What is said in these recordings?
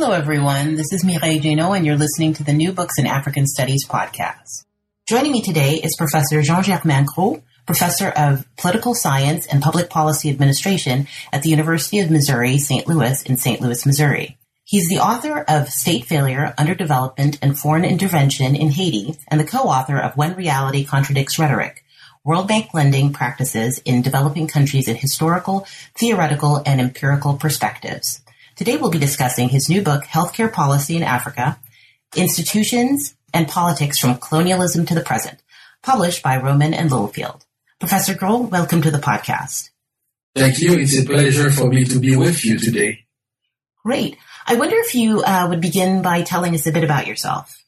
Hello, everyone. This is Mireille Djenno, and you're listening to the New Books in African Studies podcast. Joining me today is Professor Jean-Germain Gros, Professor of Political Science and Public Policy Administration at the University of Missouri, St. Louis in St. Louis, Missouri. He's the author of State Failure, Underdevelopment, and Foreign Intervention in Haiti, and the co-author of When Reality Contradicts Rhetoric, World Bank Lending Practices in Developing Countries in Historical, Theoretical, and Empirical Perspectives. Today we'll be discussing his new book, Healthcare Policy in Africa, Institutions and Politics from Colonialism to the Present, published by Rowman and Littlefield. Professor Gros, welcome to the podcast. Thank you. It's a pleasure for me to be with you today. Great. I wonder if you uh, would begin by telling us a bit about yourself.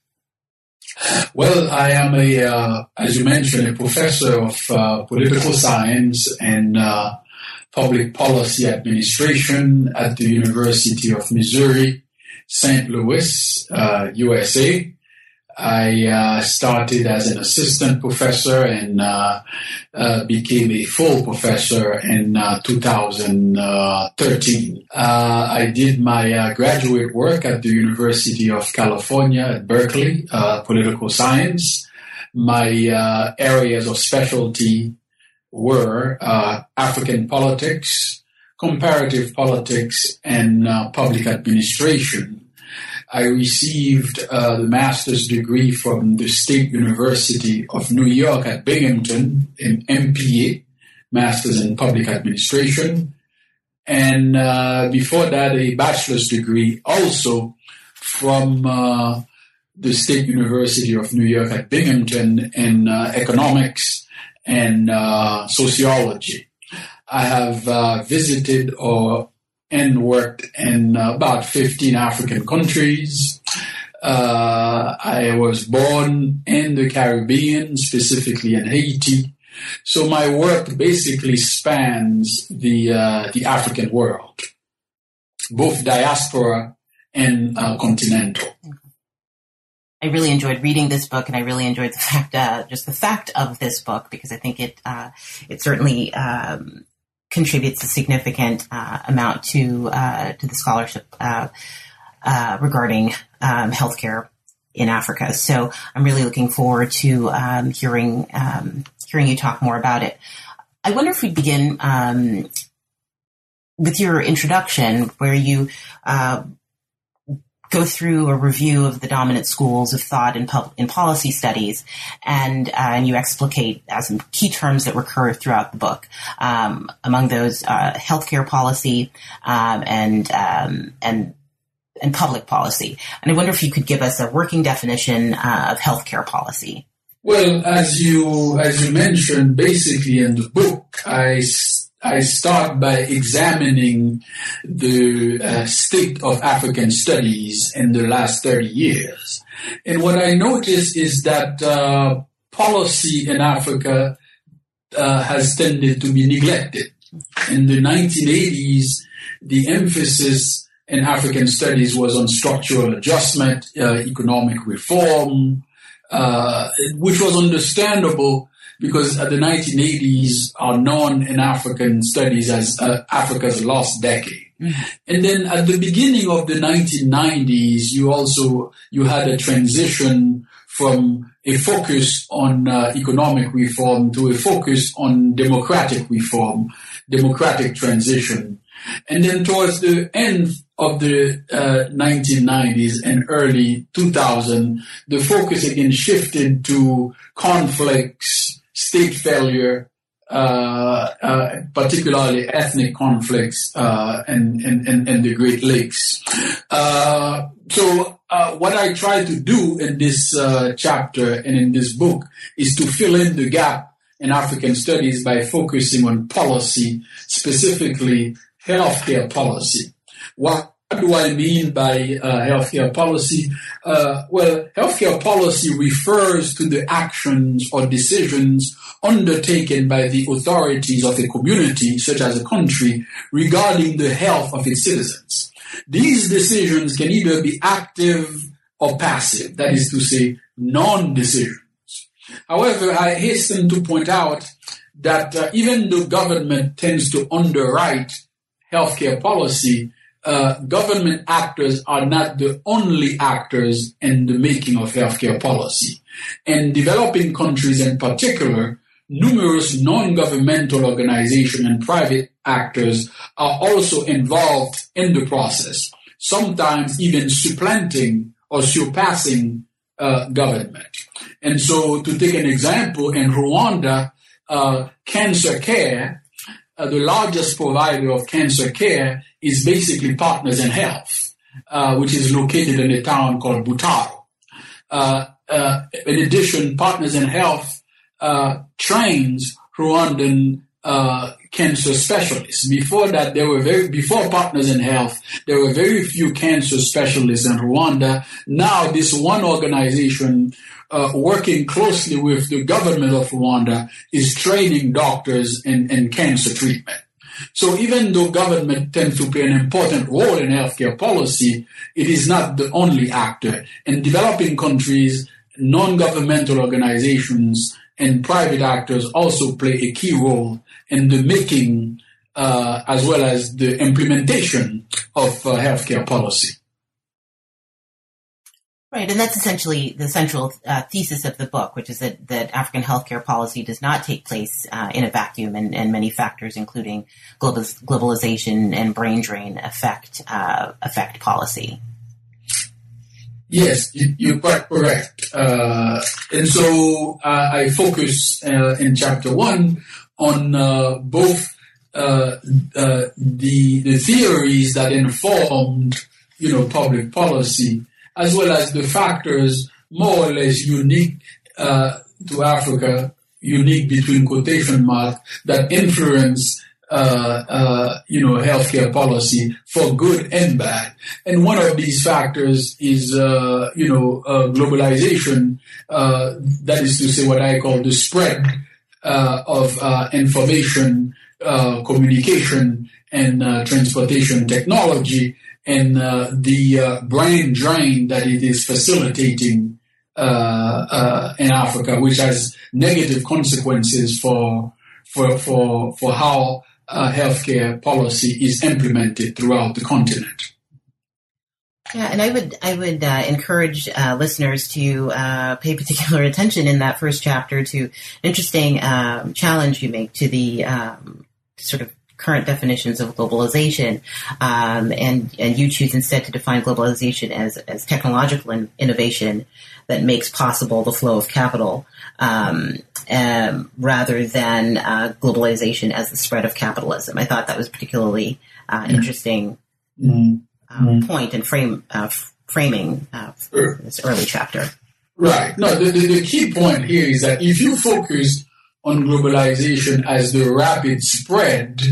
Well, I am a, uh, as you mentioned, a professor of uh, political science and uh, public policy administration at the University of Missouri, St. Louis, uh, USA. I uh, started as an assistant professor and uh, uh became a full professor in uh, 2013. Uh, I did my graduate work at the University of California at Berkeley, political science. My areas of specialty were uh, African politics, comparative politics, and uh, public administration. I received uh, the master's degree from the State University of New York at Binghamton in MPA, Masters in Public Administration. And uh, before that, a bachelor's degree also from uh, the State University of New York at Binghamton in uh, economics and uh, sociology. I have uh, visited or and worked in about 15 African countries. Uh, I was born in the Caribbean, specifically in Haiti. So my work basically spans the uh, the African world, both diaspora and uh, continental. I really enjoyed reading this book, and I really enjoyed the fact, uh, just the fact of this book, because I think it uh, it certainly um, contributes a significant uh, amount to uh, to the scholarship uh, uh, regarding um, healthcare in Africa. So I'm really looking forward to um, hearing um, hearing you talk more about it. I wonder if we begin um, with your introduction, where you go through a review of the dominant schools of thought in, pub- in policy studies, and uh, and you explicate uh, some key terms that recur throughout the book. Um, among those, uh, healthcare policy um, and um, and and public policy. And I wonder if you could give us a working definition uh, of healthcare policy. Well, as you as you mentioned, basically in the book, I I start by examining the uh, state of African studies in the last 30 years. And what I notice is that uh, policy in Africa uh, has tended to be neglected. In the 1980s, the emphasis in African studies was on structural adjustment, uh, economic reform, uh, which was understandable because the 1980s are known in African studies as uh, Africa's lost decade. Mm-hmm. And then at the beginning of the 1990s, you also, you had a transition from a focus on uh, economic reform to a focus on democratic reform, democratic transition. And then towards the end of the uh, 1990s and early 2000, the focus again shifted to conflicts, state failure, uh, uh, particularly ethnic conflicts uh, in, in, in, the Great Lakes. Uh, so uh, what I try to do in this uh, chapter and in this book is to fill in the gap in African studies by focusing on policy, specifically healthcare policy. What do I mean by uh, healthcare policy? Uh, well, healthcare policy refers to the actions or decisions undertaken by the authorities of a community, such as a country, regarding the health of its citizens. These decisions can either be active or passive, that is to say, non-decisions. However, I hasten to point out that uh, even though government tends to underwrite healthcare policy, uh, government actors are not the only actors in the making of healthcare policy. In developing countries in particular, numerous non-governmental organizations and private actors are also involved in the process, sometimes even supplanting or surpassing uh, government. And so to take an example, in Rwanda, uh, cancer care, uh, the largest provider of cancer care is basically Partners in Health, uh, which is located in a town called Butaro. Uh, uh, in addition, Partners in Health trains Rwandan cancer specialists. Before that, there were very, before Partners in Health, there were very few cancer specialists in Rwanda. Now, this one organization uh, working closely with the government of Rwanda is training doctors in, in cancer treatment. So even though government tends to play an important role in healthcare policy, it is not the only actor. In developing countries, non-governmental organizations and private actors also play a key role in the making uh, as well as the implementation of uh, healthcare policy. Right, and that's essentially the central uh, thesis of the book, which is that, that African healthcare policy does not take place uh, in a vacuum, and, and, many factors, including global, globalization and brain drain, affect uh, affect policy. Yes, you're quite correct. Uh, and so uh, I focus uh, in chapter one on both the the theories that informed, you know, public policy, as well as the factors more or less unique to Africa, unique between quotation marks, that influence uh, uh, you know, healthcare policy for good and bad. And one of these factors is, uh, you know, uh, globalization. Uh, that is to say, what I call the spread uh, of information, communication, and transportation technology, and the brain drain that it is facilitating in Africa, which has negative consequences for for for for how uh, healthcare policy is implemented throughout the continent. Yeah, and I would I would uh, encourage uh, listeners to uh, pay particular attention in that first chapter to interesting um, challenge you make to the um, sort of current definitions of globalization, um, and and you choose instead to define globalization as as technological in- innovation that makes possible the flow of capital, um, um, rather than uh, globalization as the spread of capitalism. I thought that was particularly uh, mm-hmm. interesting mm-hmm. Um, point and frame uh, f- framing uh, this early chapter. Right. No, the, the, the key point here is that if you focus on globalization as the rapid spread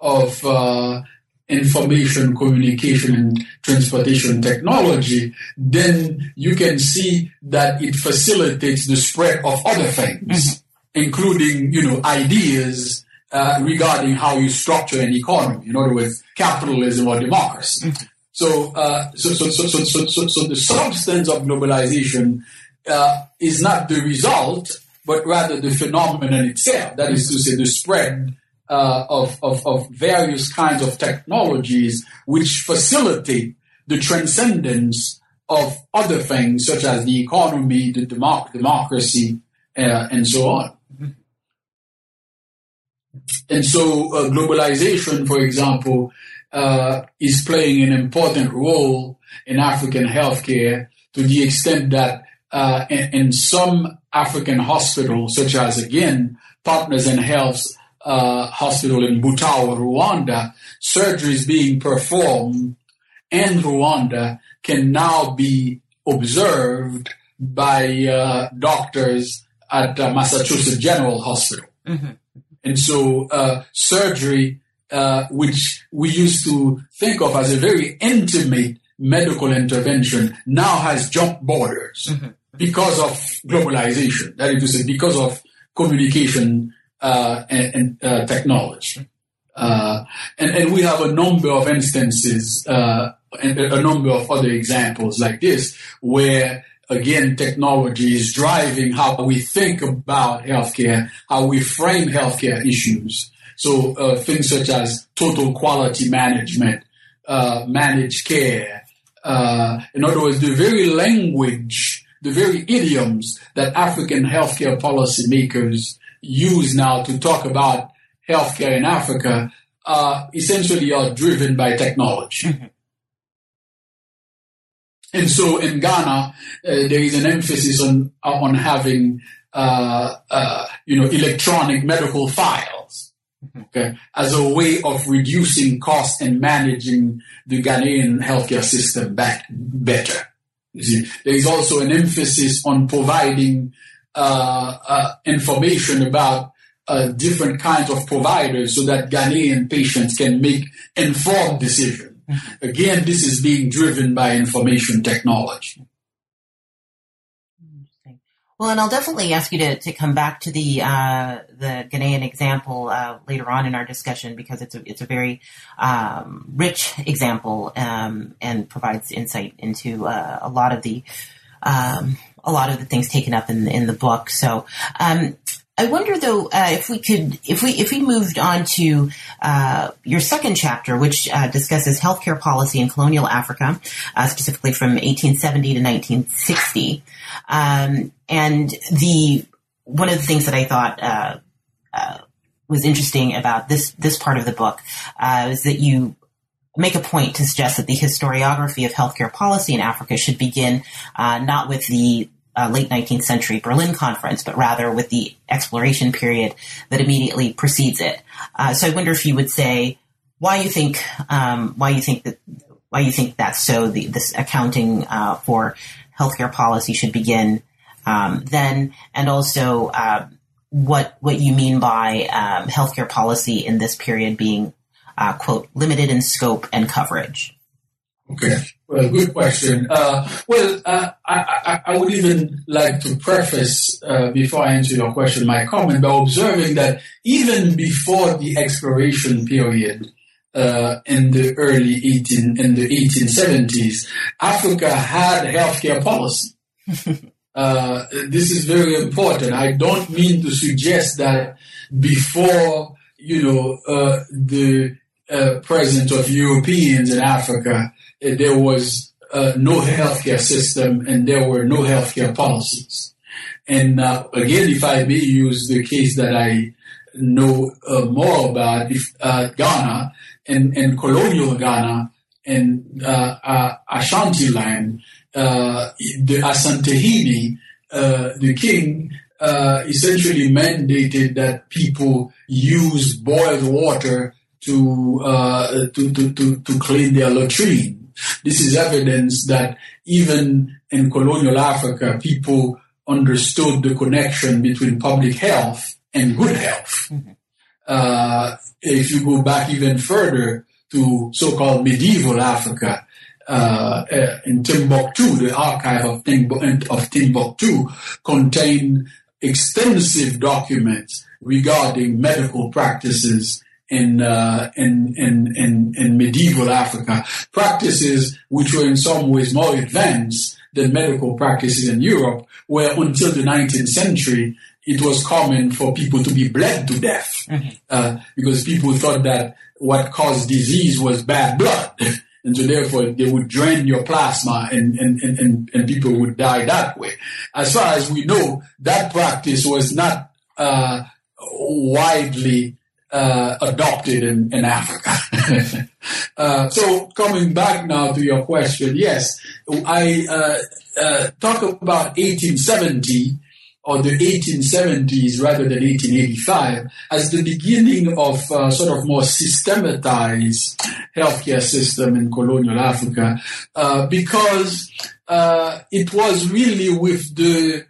of uh, information, communication, and transportation technology, then you can see that it facilitates the spread of other things, mm-hmm. including, you know, ideas uh, regarding how you structure an economy. In other words, capitalism or democracy. Mm-hmm. So, uh, so, so, so, so, so, so, so, the substance of globalization uh, is not the result, but rather the phenomenon itself. That is to say, the spread uh, of, of, of various kinds of technologies which facilitate the transcendence of other things such as the economy, the democ- democracy, uh, and so on. And so uh, globalization, for example, uh, is playing an important role in African healthcare to the extent that uh, in, in, some African hospitals, such as again Partners in Health uh, hospital in Butaro, Rwanda, surgeries being performed in Rwanda can now be observed by uh, doctors at uh, Massachusetts General Hospital. Mm-hmm. And so uh, surgery uh, which we used to think of as a very intimate medical intervention, now has jumped borders mm-hmm. because of globalization. That is to say, because of communication uh, and, uh, technology. Uh, and, and we have a number of instances uh, and a number of other examples like this where again, technology is driving how we think about healthcare, how we frame healthcare issues. So uh, things such as total quality management, uh, managed care. Uh, in other words, the very language, the very idioms that African healthcare policymakers use now to talk about healthcare in Africa uh, essentially are driven by technology. Mm-hmm. And so in Ghana, uh, there is an emphasis on on having uh, uh, you know electronic medical files, okay, as a way of reducing costs and managing the Ghanaian healthcare system back better. You see, there is also an emphasis on providing uh, uh, information about uh, different kinds of providers so that Ghanaian patients can make informed decisions. Again, this is being driven by information technology. Well, and I'll definitely ask you to, to come back to the uh, the Ghanaian example uh, later on in our discussion because it's a it's a very um, rich example um, and provides insight into uh, a lot of the um, a lot of the things taken up in in the book. So, um, I wonder though uh, if we could if we if we moved on to uh, your second chapter, which uh, discusses healthcare policy in colonial Africa, uh, specifically from 1870 to 1960, um, and the one of the things that I thought uh, uh, was interesting about this this part of the book is that you make a point to suggest that the historiography of healthcare policy in Africa should begin not with the uh, late 19th century Berlin Conference, but rather with the exploration period that immediately precedes it. Uh, so I wonder if you would say why you think um, why you think that why you think that's so. The, this accounting uh, for healthcare policy should begin um, then, and also uh, what what you mean by um, healthcare policy in this period being uh, quote limited in scope and coverage. Okay. Well, good question. Uh, well, uh, I, I, I, would even like to preface, uh, before I answer your question, my comment by observing that even before the exploration period, uh, in the early 18, in the 1870s, Africa had healthcare policy. Uh, this is very important. I don't mean to suggest that before, you know, uh, the presence of Europeans in Africa, there was uh, no healthcare system and there were no healthcare policies. And uh, again, if I may use the case that I know uh, more about, if uh, Ghana and, and colonial Ghana and uh, uh, Ashanti land, the Asantehene, uh the king, essentially mandated that people use boiled water to, to, to, to, to clean their latrine. This is evidence that even in colonial Africa, people understood the connection between public health and good health. Mm-hmm. Uh, if you go back even further to so-called medieval Africa, uh, uh, in Timbuktu, the archive of, of Timbuktu contain extensive documents regarding medical practices in, uh, in, in, in, in medieval Africa, practices which were in some ways more advanced than medical practices in Europe, where until the 19th century, it was common for people to be bled to death, mm-hmm. uh, because people thought that what caused disease was bad blood. And so therefore they would drain your plasma and, and, and, and, people would die that way. As far as we know, that practice was not uh, widely uh, adopted in, in Africa. uh, so coming back now to your question, yes, I uh, uh talk about 1870 or the 1870s rather than 1885 as the beginning of uh, sort of more systematized healthcare system in colonial Africa uh, because it was really with the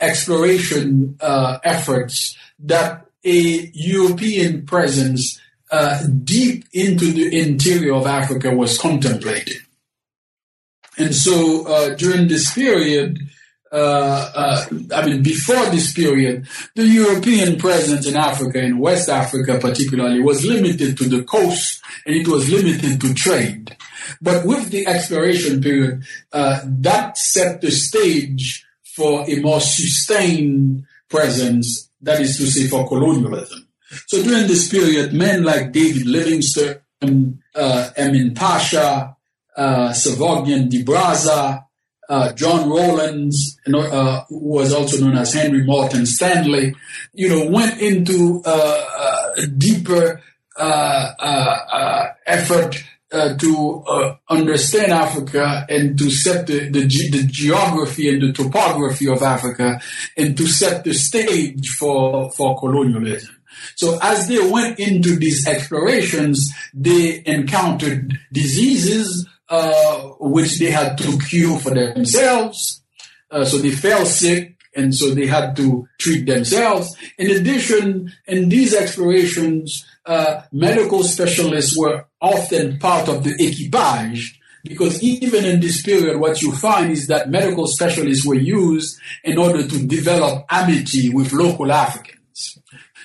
exploration efforts that a European presence uh, deep into the interior of Africa was contemplated. And so uh, during this period, uh, uh, I mean, before this period, the European presence in Africa, in West Africa particularly, was limited to the coast and it was limited to trade. But with the exploration period, uh, that set the stage for a more sustained presence, that is to say, for colonialism. So during this period, men like David Livingstone, uh, Emin Pasha, uh, Savorgnan de Brazza, uh, John Rowlands, uh, who was also known as Henry Morton Stanley, you know, went into uh, uh deeper uh, uh, to understand Africa and to set the, the, the, geography and the topography of Africa and to set the stage for, for colonialism. So as they went into these explorations, they encountered diseases, uh, which they had to cure for themselves. Uh, so they fell sick and so they had to treat themselves. In addition, in these explorations, uh, medical specialists were often part of the equipage because even in this period, what you find is that medical specialists were used in order to develop amity with local Africans.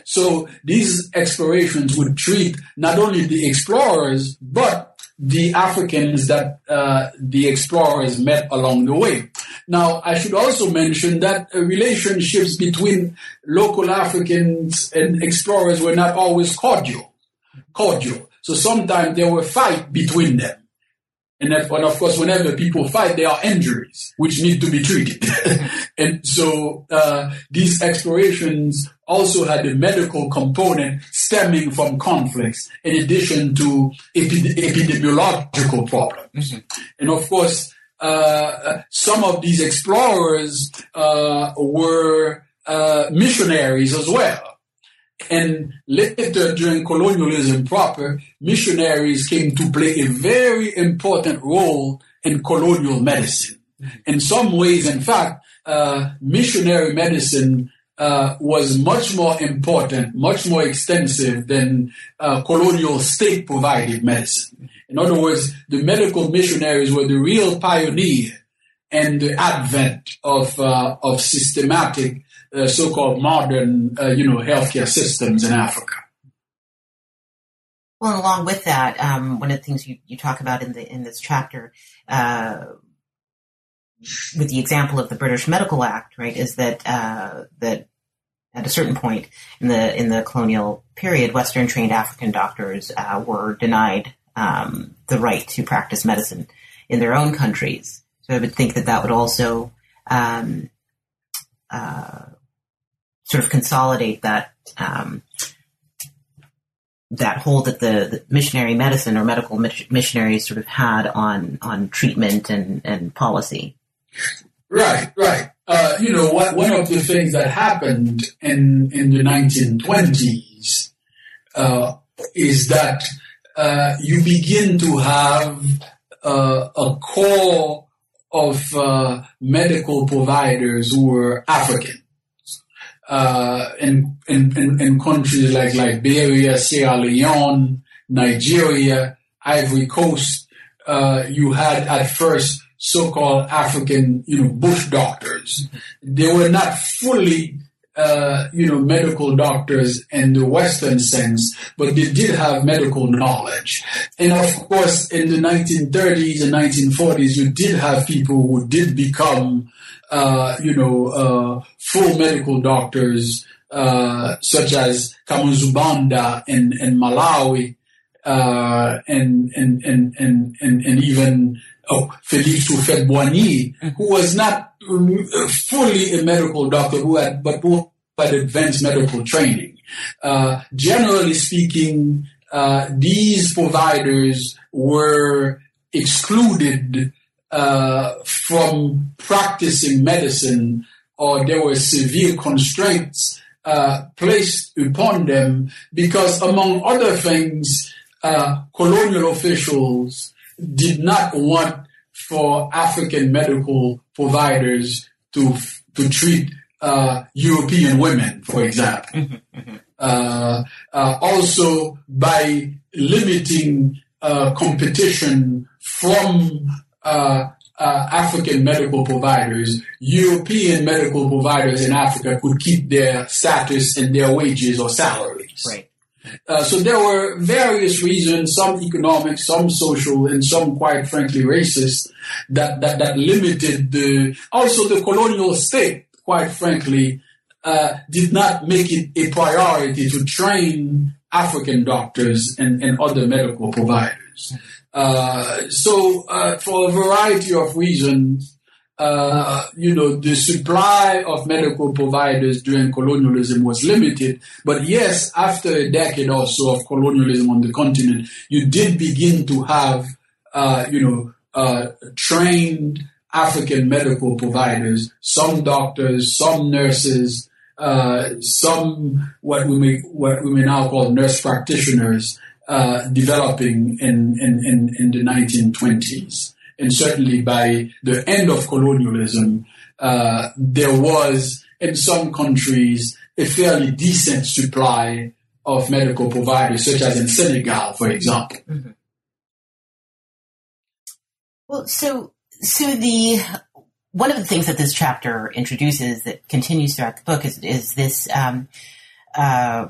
So these explorations would treat not only the explorers, but the Africans that uh, the explorers met along the way. Now, I should also mention that uh, relationships between local Africans and explorers were not always cordial. Cordial. So sometimes there were fights between them. And, that, and of course, whenever people fight, there are injuries which need to be treated. and so uh, these explorations also had a medical component stemming from conflicts, in addition to epi- epidemiological problems. Mm-hmm. And of course, some of these explorers uh, were uh, missionaries as well. And later, during colonialism proper, missionaries came to play a very important role in colonial medicine. In some ways, in fact, uh, missionary medicine uh, was much more important, much more extensive than uh, colonial state provided medicine. In other words, the medical missionaries were the real pioneer and the advent of, uh, of systematic uh, so-called modern, uh, you know, healthcare systems in Africa. Well, along with that, um, one of the things you, you talk about in the in this chapter, uh, with the example of the British Medical Act, right, is that uh, that at a certain point in the in the colonial period, Western trained African doctors uh, were denied um, the right to practice medicine in their own countries. So I would think that that would also um, uh, sort of consolidate that um, that hold that the, the, missionary medicine or medical missionaries sort of had on on treatment and, and policy. Right, right. Uh, you know, what, one of the things that happened in in the 1920s uh, is that uh, you begin to have uh, a core of uh, medical providers who were African uh, in, in, in, countries like Liberia, Sierra Leone, Nigeria, Ivory Coast, uh, you had at first so-called African, you know, bush doctors. They were not fully, uh, you know, medical doctors in the Western sense, but they did have medical knowledge. And of course, in the 1930s and 1940s, you did have people who did become uh, you know, uh, full medical doctors, uh, such as Kamuzu Banda in, in Malawi, uh, and, and, and, and, and, and even, oh, Félix Houphouët-Boigny, who was not uh, fully a medical doctor, who had, but who had advanced medical training. Uh, generally speaking, these providers were excluded uh, from practicing medicine or there were severe constraints uh, placed upon them because, among other things, uh, colonial officials did not want for African medical providers to to treat uh, European women, for example. Mm-hmm, mm-hmm. Uh, uh, also by limiting uh, competition from uh, uh, African medical providers, European medical providers in Africa could keep their status and their wages or salaries. Right. Uh, so there were various reasons, some economic, some social, and some quite frankly racist, that, that, that limited the, also the colonial state, quite frankly, uh, did not make it a priority to train African doctors and, and other medical providers. Uh, so, uh, for a variety of reasons, uh, you know, the supply of medical providers during colonialism was limited. But yes, after a decade or so of colonialism on the continent, you did begin to have, uh, you know, uh, trained African medical providers, some doctors, some nurses, uh, some what we may what we may now call nurse practitioners uh, developing in, in, in, in, the 1920s. And certainly by the end of colonialism, uh, there was in some countries a fairly decent supply of medical providers, such as in Senegal, for example. Mm-hmm. Well, so so the one of the things that this chapter introduces that continues throughout the book is is this um, uh,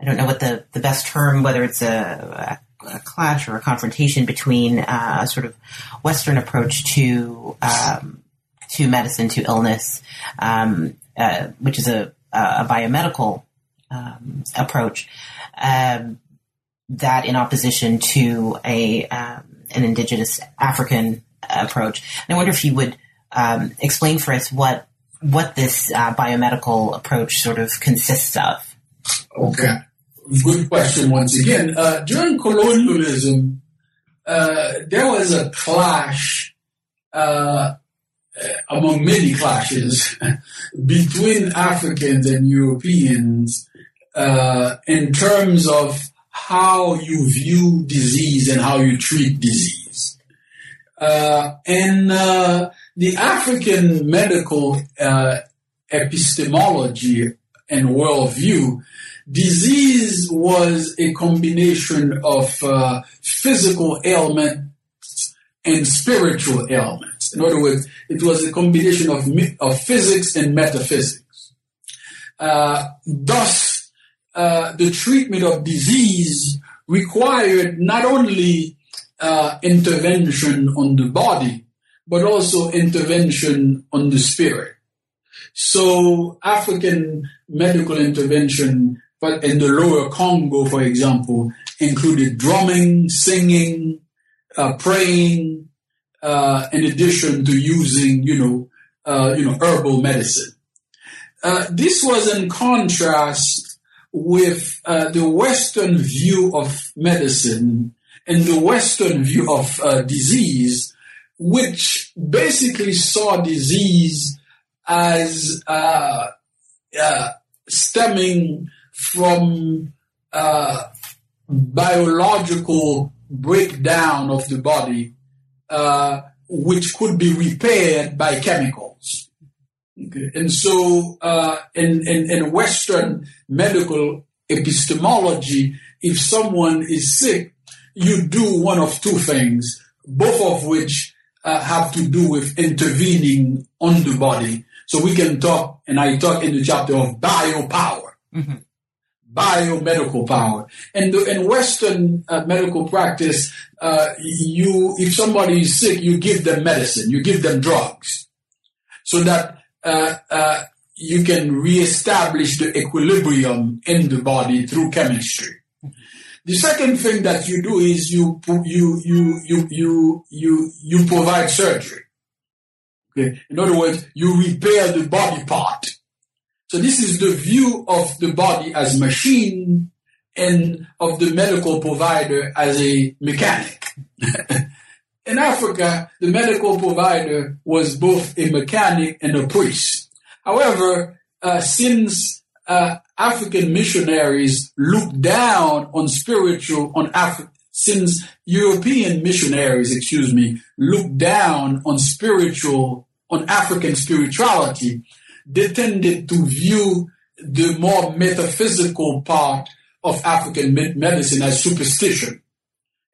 I don't know what the, the best term, whether it's a, a, clash or a confrontation between uh, a sort of Western approach to um, to medicine, to illness, um, uh, which is a, a biomedical um, approach, um, that in opposition to a um, an indigenous African approach. And I wonder if you would um, explain for us what what this uh, biomedical approach sort of consists of. Okay. Good question once again. Uh, during colonialism, uh, there was a clash, uh, among many clashes, between Africans and Europeans uh, in terms of how you view disease and how you treat disease. Uh, and uh, the African medical epistemology and worldview, disease was a combination of uh, physical ailments and spiritual ailments. In other words, it was a combination of, of physics and metaphysics. Uh, thus, uh, the treatment of disease required not only uh, intervention on the body, but also intervention on the spirit. So African medical intervention in the lower Congo, for example, included drumming, singing, uh, praying, uh, in addition to using, you know, uh, you know, herbal medicine. Uh, this was in contrast with uh, the Western view of medicine and the Western view of uh, disease, which basically saw disease as stemming from uh, biological breakdown of the body, uh, which could be repaired by chemicals. Okay. And so, uh, in, in, in Western medical epistemology, if someone is sick, you do one of two things, both of which uh, have to do with intervening on the body. So we can talk, and I talk in the chapter of biopower, mm-hmm. Biomedical power. And the, in Western uh, medical practice, uh, you, if somebody is sick, you give them medicine, you give them drugs, so that uh, uh you can reestablish the equilibrium in the body through chemistry. The second thing that you do is you you you you you you you provide surgery. Okay. In other words, you repair the body part. So this is the view of the body as machine and of the medical provider as a mechanic. In Africa, the medical provider was both a mechanic and a priest. However, uh, since uh, African missionaries looked down on spiritual, on Af- since European missionaries, excuse me, looked down on spiritual on African spirituality, they tended to view the more metaphysical part of African medicine as superstition,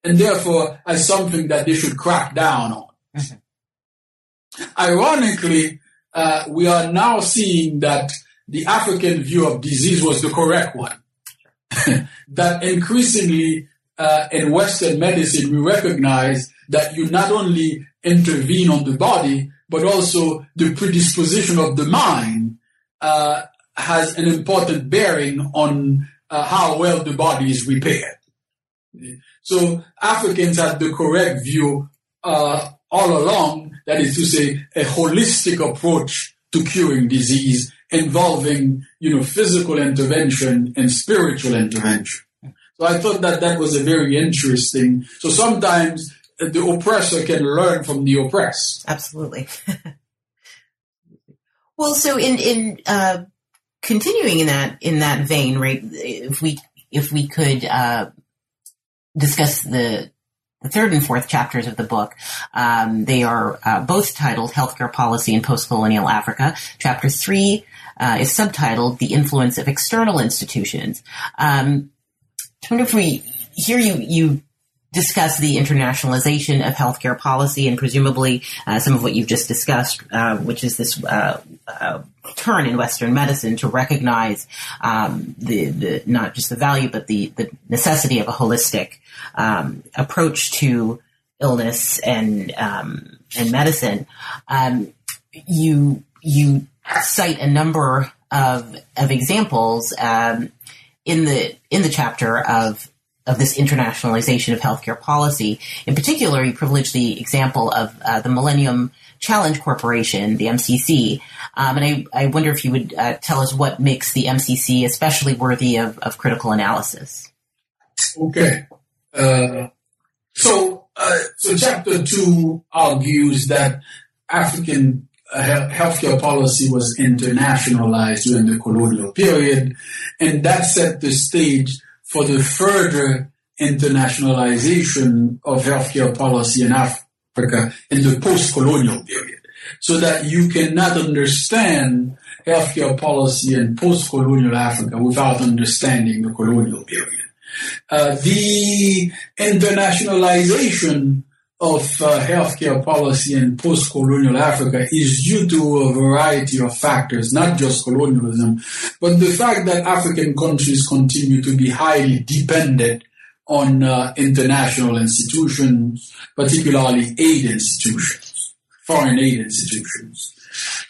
and therefore as something that they should crack down on. Ironically, uh, we are now seeing that the African view of disease was the correct one. that increasingly uh, in Western medicine, we recognize that you not only intervene on the body, but also the predisposition of the mind uh, has an important bearing on uh, how well the body is repaired. So Africans had the correct view uh, all along, that is to say, a holistic approach to curing disease involving, you know, physical intervention and spiritual intervention. So I thought that that was a very interesting. So sometimes the oppressor can learn from the oppressed. Absolutely. well, so in in uh, continuing in that in that vein, right? If we if we could uh, discuss the the third and fourth chapters of the book. Um, they are uh, both titled Healthcare Policy in Postcolonial Africa. Chapter three uh, is subtitled The Influence of External Institutions. Um, I wonder if we hear you, you discuss the internationalization of healthcare policy and presumably uh, some of what you've just discussed, uh, which is this uh, uh turn in Western medicine to recognize um, the, the, not just the value but the, the necessity of a holistic um, approach to illness and um, and medicine. Um, you you cite a number of of examples um, in the in the chapter of of this internationalization of healthcare policy. In particular, you privilege the example of uh, the Millennium Challenge Corporation, the MCC. Um, and I, I, wonder if you would uh, tell us what makes the MCC especially worthy of, of critical analysis. Okay. Uh, so, uh, so chapter two argues that African uh, healthcare policy was internationalized during the colonial period, and that set the stage for the further internationalization of healthcare policy in Africa in the post-colonial period. So that you cannot understand healthcare policy in post-colonial Africa without understanding the colonial period. Uh, the internationalization of uh, healthcare policy in post-colonial Africa is due to a variety of factors, not just colonialism, but the fact that African countries continue to be highly dependent on uh, international institutions, particularly aid institutions, foreign aid institutions.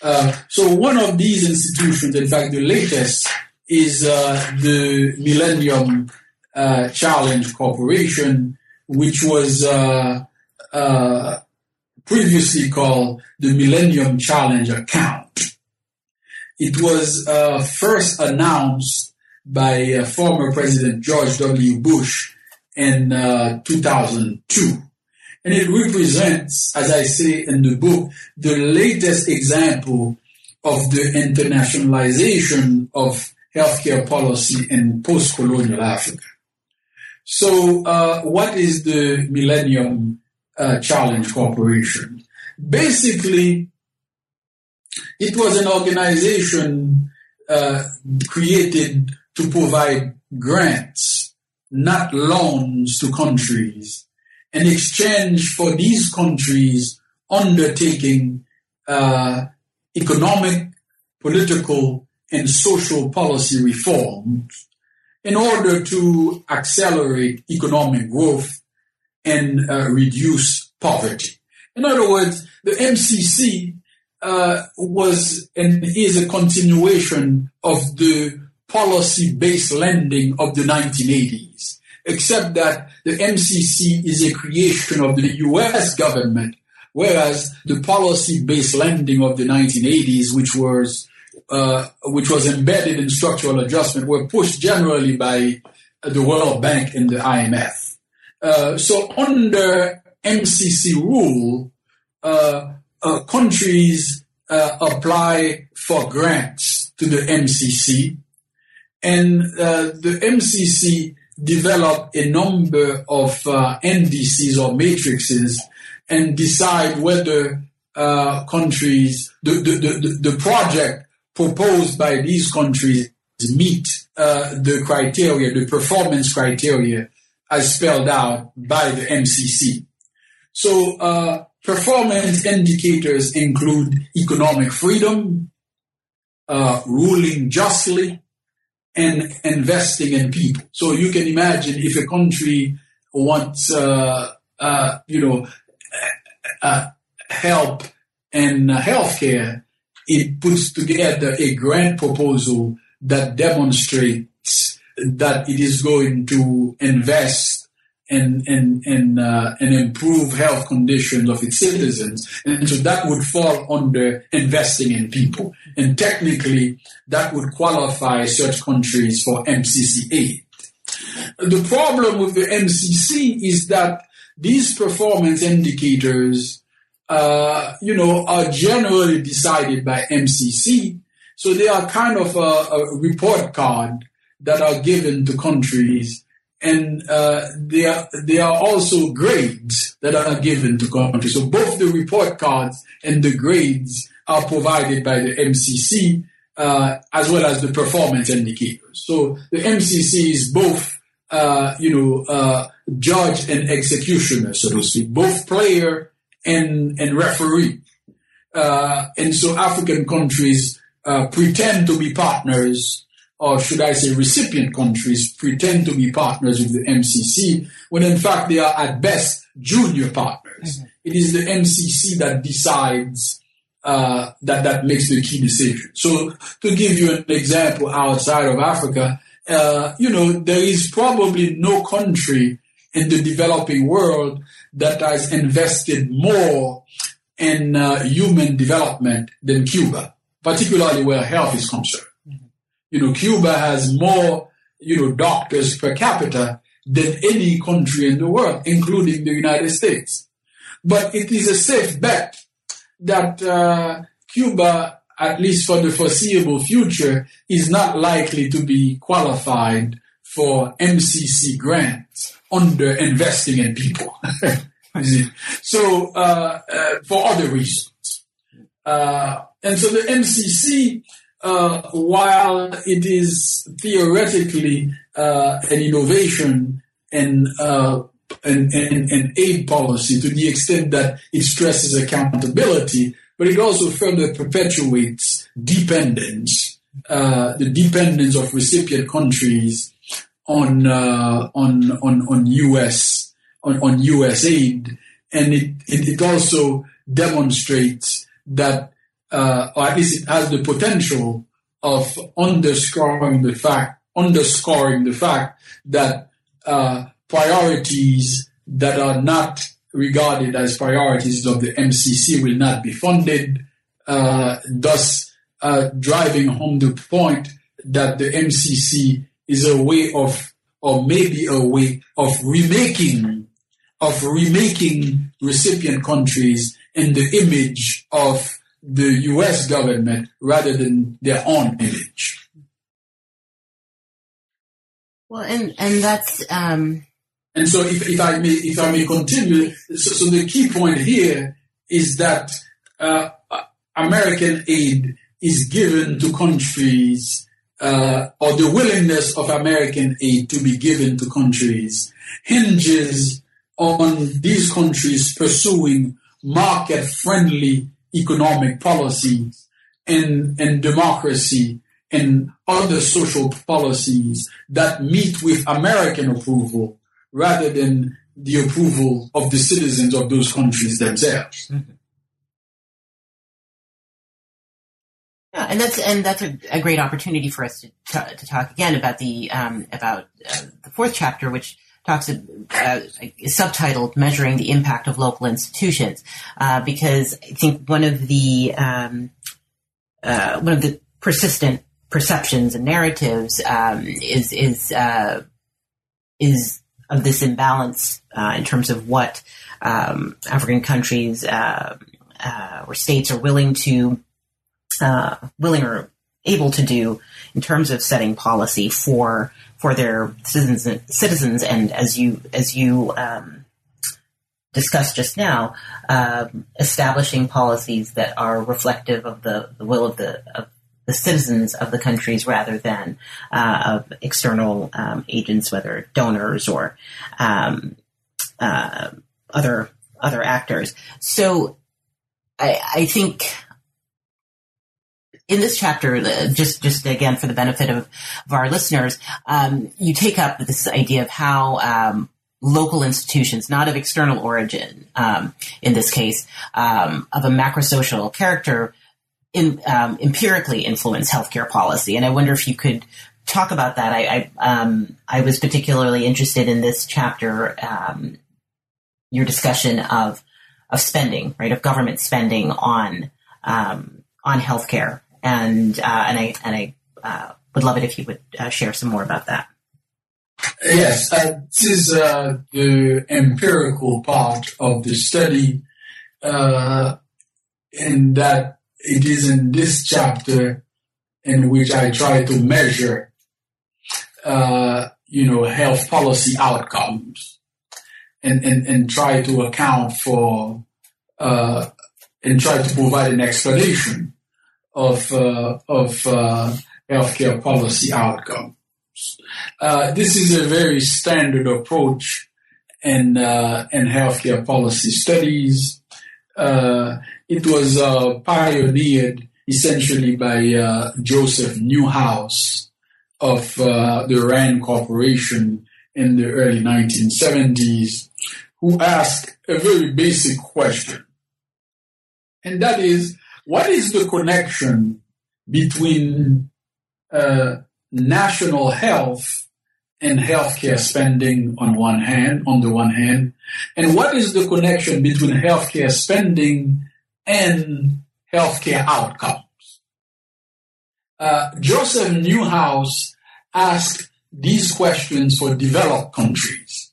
Uh, so one of these institutions, in fact, the latest, is uh, the Millennium uh, Challenge Corporation, which was uh, previously called the Millennium Challenge account. It was uh, first announced by uh, former President George W. Bush in uh, 2002. And it represents, as I say in the book, the latest example of the internationalization of healthcare policy in post-colonial Africa. So, uh, what is the Millennium uh, Challenge Corporation. Basically, it was an organization uh, created to provide grants, not loans to countries, in exchange for these countries undertaking uh, economic, political, and social policy reforms in order to accelerate economic growth and uh, reduce poverty. In other words, the MCC uh, was and is a continuation of the policy-based lending of the 1980s, except that the MCC is a creation of the U.S. government, whereas the policy-based lending of the 1980s, which was uh, which was embedded in structural adjustment, were pushed generally by the World Bank and the IMF. Uh, so under MCC rule, uh, uh, countries uh, apply for grants to the MCC, and uh, the MCC develop a number of NDCs or matrices and decide whether countries, the, the, the, the project proposed by these countries meet uh, the criteria, the performance criteria as spelled out by the MCC. So uh, performance indicators include economic freedom, uh, ruling justly, and investing in people. So you can imagine if a country wants, uh, uh, you know, uh, help in healthcare, it puts together a grant proposal that demonstrates that it is going to invest and and and uh, and improve health conditions of its citizens, and so that would fall under investing in people, and technically that would qualify such countries for MCC aid. The problem with the MCC is that these performance indicators, uh, you know, are generally decided by MCC, so they are kind of a, a report card that are given to countries and uh, there are, there are also grades that are given to countries. So both the report cards and the grades are provided by the MCC uh, as well as the performance indicators. So the MCC is both, uh, you know, uh, judge and executioner, so to speak, both player and and referee. Uh, and so African countries uh, pretend to be partners or should I say recipient countries pretend to be partners with the MCC when in fact they are at best junior partners. Mm-hmm. It is the MCC that decides uh, that that makes the key decision. So to give you an example outside of Africa, uh, you know there is probably no country in the developing world that has invested more in uh, human development than Cuba, particularly where health is concerned. You know, Cuba has more, you know, doctors per capita than any country in the world, including the United States. But it is a safe bet that uh, Cuba, at least for the foreseeable future, is not likely to be qualified for MCC grants under investing in people. so, uh, uh, for other reasons. Uh, and so the MCC uh, while it is theoretically uh, an innovation and uh, an, aid policy to the extent that it stresses accountability, but it also further perpetuates dependence, uh, the dependence of recipient countries on uh, on on on U.S. on, on U.S. aid, and it, it, it also demonstrates that uh, or at least it has the potential of underscoring the fact, underscoring the fact that uh, priorities that are not regarded as priorities of the MCC will not be funded, uh, thus uh, driving home the point that the MCC is a way of, or maybe a way of remaking, of remaking recipient countries in the image of the US government rather than their own image. Well, and, and that's, um... and so if, if I may, if I may continue, so, so the key point here is that, uh, American aid is given to countries, uh, or the willingness of American aid to be given to countries hinges on these countries pursuing market friendly economic policies and, and democracy and other social policies that meet with American approval rather than the approval of the citizens of those countries themselves. Yeah, and that's and that's a, a great opportunity for us to, t- to talk again about the um, about uh, the fourth chapter, which talks uh, subtitled "Measuring the Impact of Local Institutions," uh, because I think one of the um, uh, one of the persistent perceptions and narratives um, is is uh, is of this imbalance uh, in terms of what um, African countries uh, or states are willing to willing or able to do in terms of setting policy for for their citizens, citizens, and as you as you um, discussed just now, uh, establishing policies that are reflective of the, the will of the of the citizens of the countries rather than uh, of external um, agents, whether donors or um, uh, other other actors. So I, I think in this chapter, uh, just just again for the benefit of, of our listeners, um, you take up this idea of how um, local institutions, not of external origin, um, in this case, um, of a macrosocial character, in, um, empirically influence healthcare policy. And I wonder if you could talk about that. I I, um, I was particularly interested in this chapter, your discussion of of spending, right, of government spending on um, on healthcare, and uh, and I and I uh, would love it if you would uh, share some more about that. Yes, uh, this is uh, the empirical part of the study, uh, in that it is in this chapter in which I try to measure, you know, health policy outcomes and, and, and try to account for and try to provide an explanation of uh, of uh, healthcare policy outcomes. Uh, this is a very standard approach in uh, in healthcare policy studies. Uh, it was pioneered essentially by Joseph Newhouse of the Rand Corporation in the early 1970s who asked a very basic question. And that is, what is the connection between uh, national health and healthcare spending on one hand, on the one hand, and what is the connection between healthcare spending and healthcare outcomes? Uh, Joseph Newhouse asked these questions for developed countries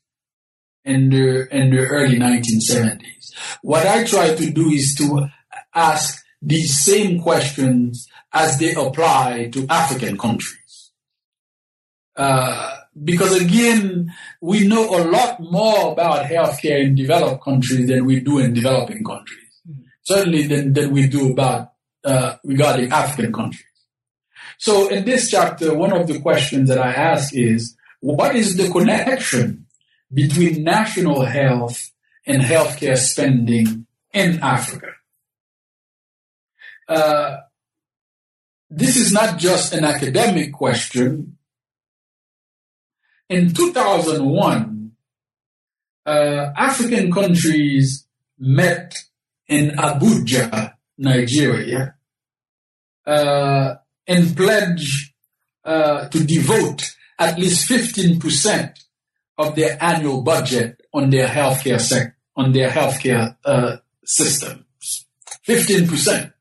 in the, in the early 1970s. What I try to do is to ask these same questions as they apply to African countries. Uh, because again, we know a lot more about healthcare in developed countries than we do in developing countries. Mm-hmm. Certainly than, than we do about uh, regarding African countries. So in this chapter, one of the questions that I ask is, what is the connection between national health and healthcare spending in Africa. Uh, this is not just an academic question. In 2001, uh, African countries met in Abuja, Nigeria, uh, and pledged uh, to devote at least 15% of their annual budget on their healthcare sec- on their healthcare uh, systems, fifteen percent.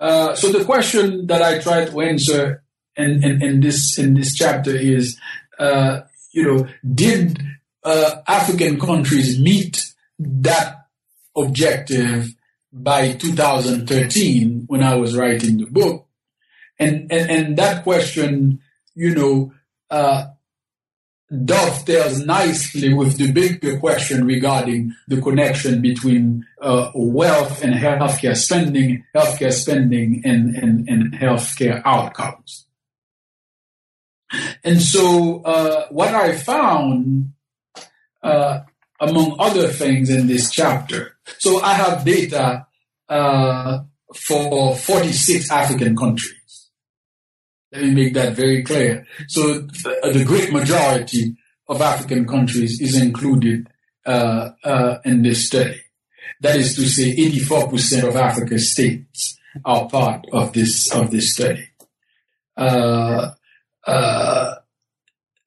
Uh, so the question that I try to answer in, in, in this in this chapter is, uh, you know, did uh, African countries meet that objective by 2013 when I was writing the book? And and, and that question, you know, uh, dovetails nicely with the bigger question regarding the connection between uh, wealth and healthcare spending, healthcare spending and, and, and healthcare outcomes. And so uh, what I found, uh, among other things in this chapter, so I have data uh, for 46 African countries. Let me make that very clear. So the great majority of African countries is included uh, uh, in this study. That is to say, 84% of Africa's states are part of this of this study. Uh, uh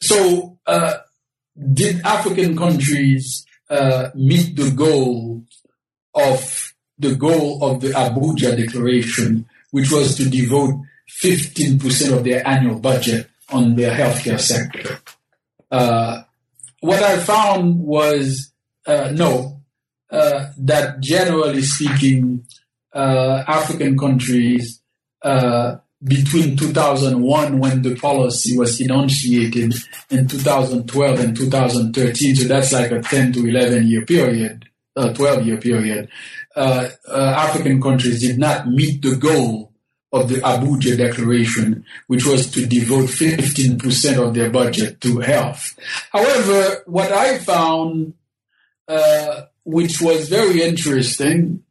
so, uh, did African countries uh, meet the goal of the goal of the Abuja Declaration, which was to devote 15% of their annual budget on their healthcare sector. Uh, what I found was uh, no, uh, that generally speaking, uh, African countries uh, between 2001 when the policy was enunciated in 2012 and 2013, so that's like a 10 to 11 year period, a 12 year period, African countries did not meet the goal of the Abuja Declaration, which was to devote 15% of their budget to health. However, what I found, uh, which was very interesting,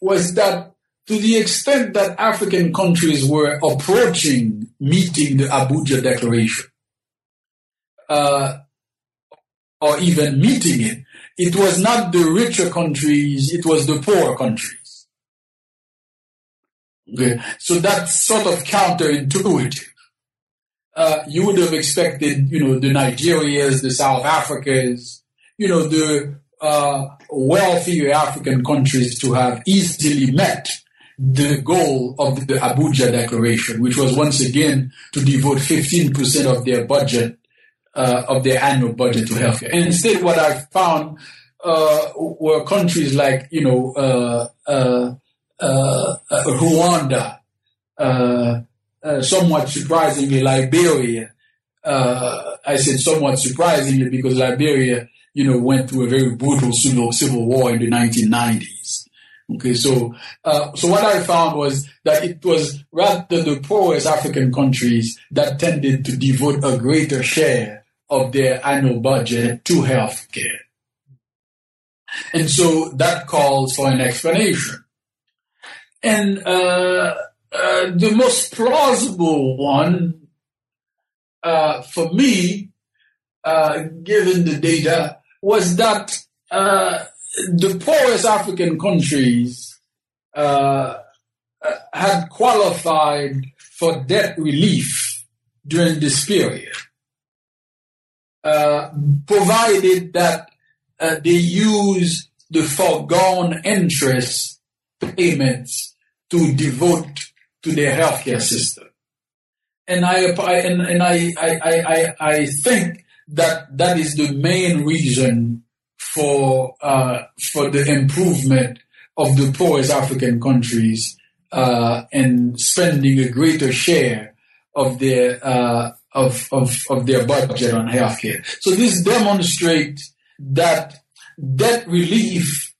was that to the extent that African countries were approaching meeting the Abuja Declaration, uh, or even meeting it, it was not the richer countries, it was the poorer countries. Okay. So that's sort of counterintuitive. Uh, you would have expected, you know, the Nigerias, the South Africas, you know, the uh, wealthier African countries to have easily met the goal of the Abuja Declaration, which was once again to devote 15% of their budget, uh, of their annual budget to healthcare. And instead, what I found uh, were countries like, you know, uh, uh Rwanda, uh, somewhat surprisingly, Liberia. Uh I said somewhat surprisingly because Liberia, you know, went through a very brutal civil, civil war in the 1990s. Okay, so uh, so what I found was that it was rather the poorest African countries that tended to devote a greater share of their annual budget to healthcare, and so that calls for an explanation. And uh, uh, the most plausible one uh, for me, uh, given the data, was that uh, the poorest African countries uh, had qualified for debt relief during this period, provided that they use the foregone interest payments to devote to their healthcare system. And I, and, and I, I, I, I think that that is the main reason for uh, for the improvement of the poorest African countries uh, and spending a greater share of their uh, of, of of their budget on healthcare. So this demonstrates that debt relief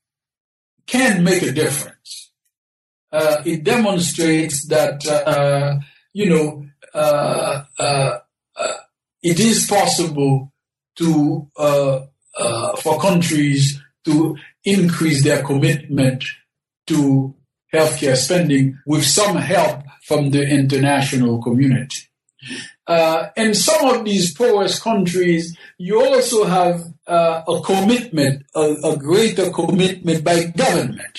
can make a difference. Uh, it demonstrates that uh, you know uh, it is possible to uh, for countries to increase their commitment to healthcare spending with some help from the international community. Uh, in some of these poorest countries, you also have uh, a commitment, a, a, greater commitment by government.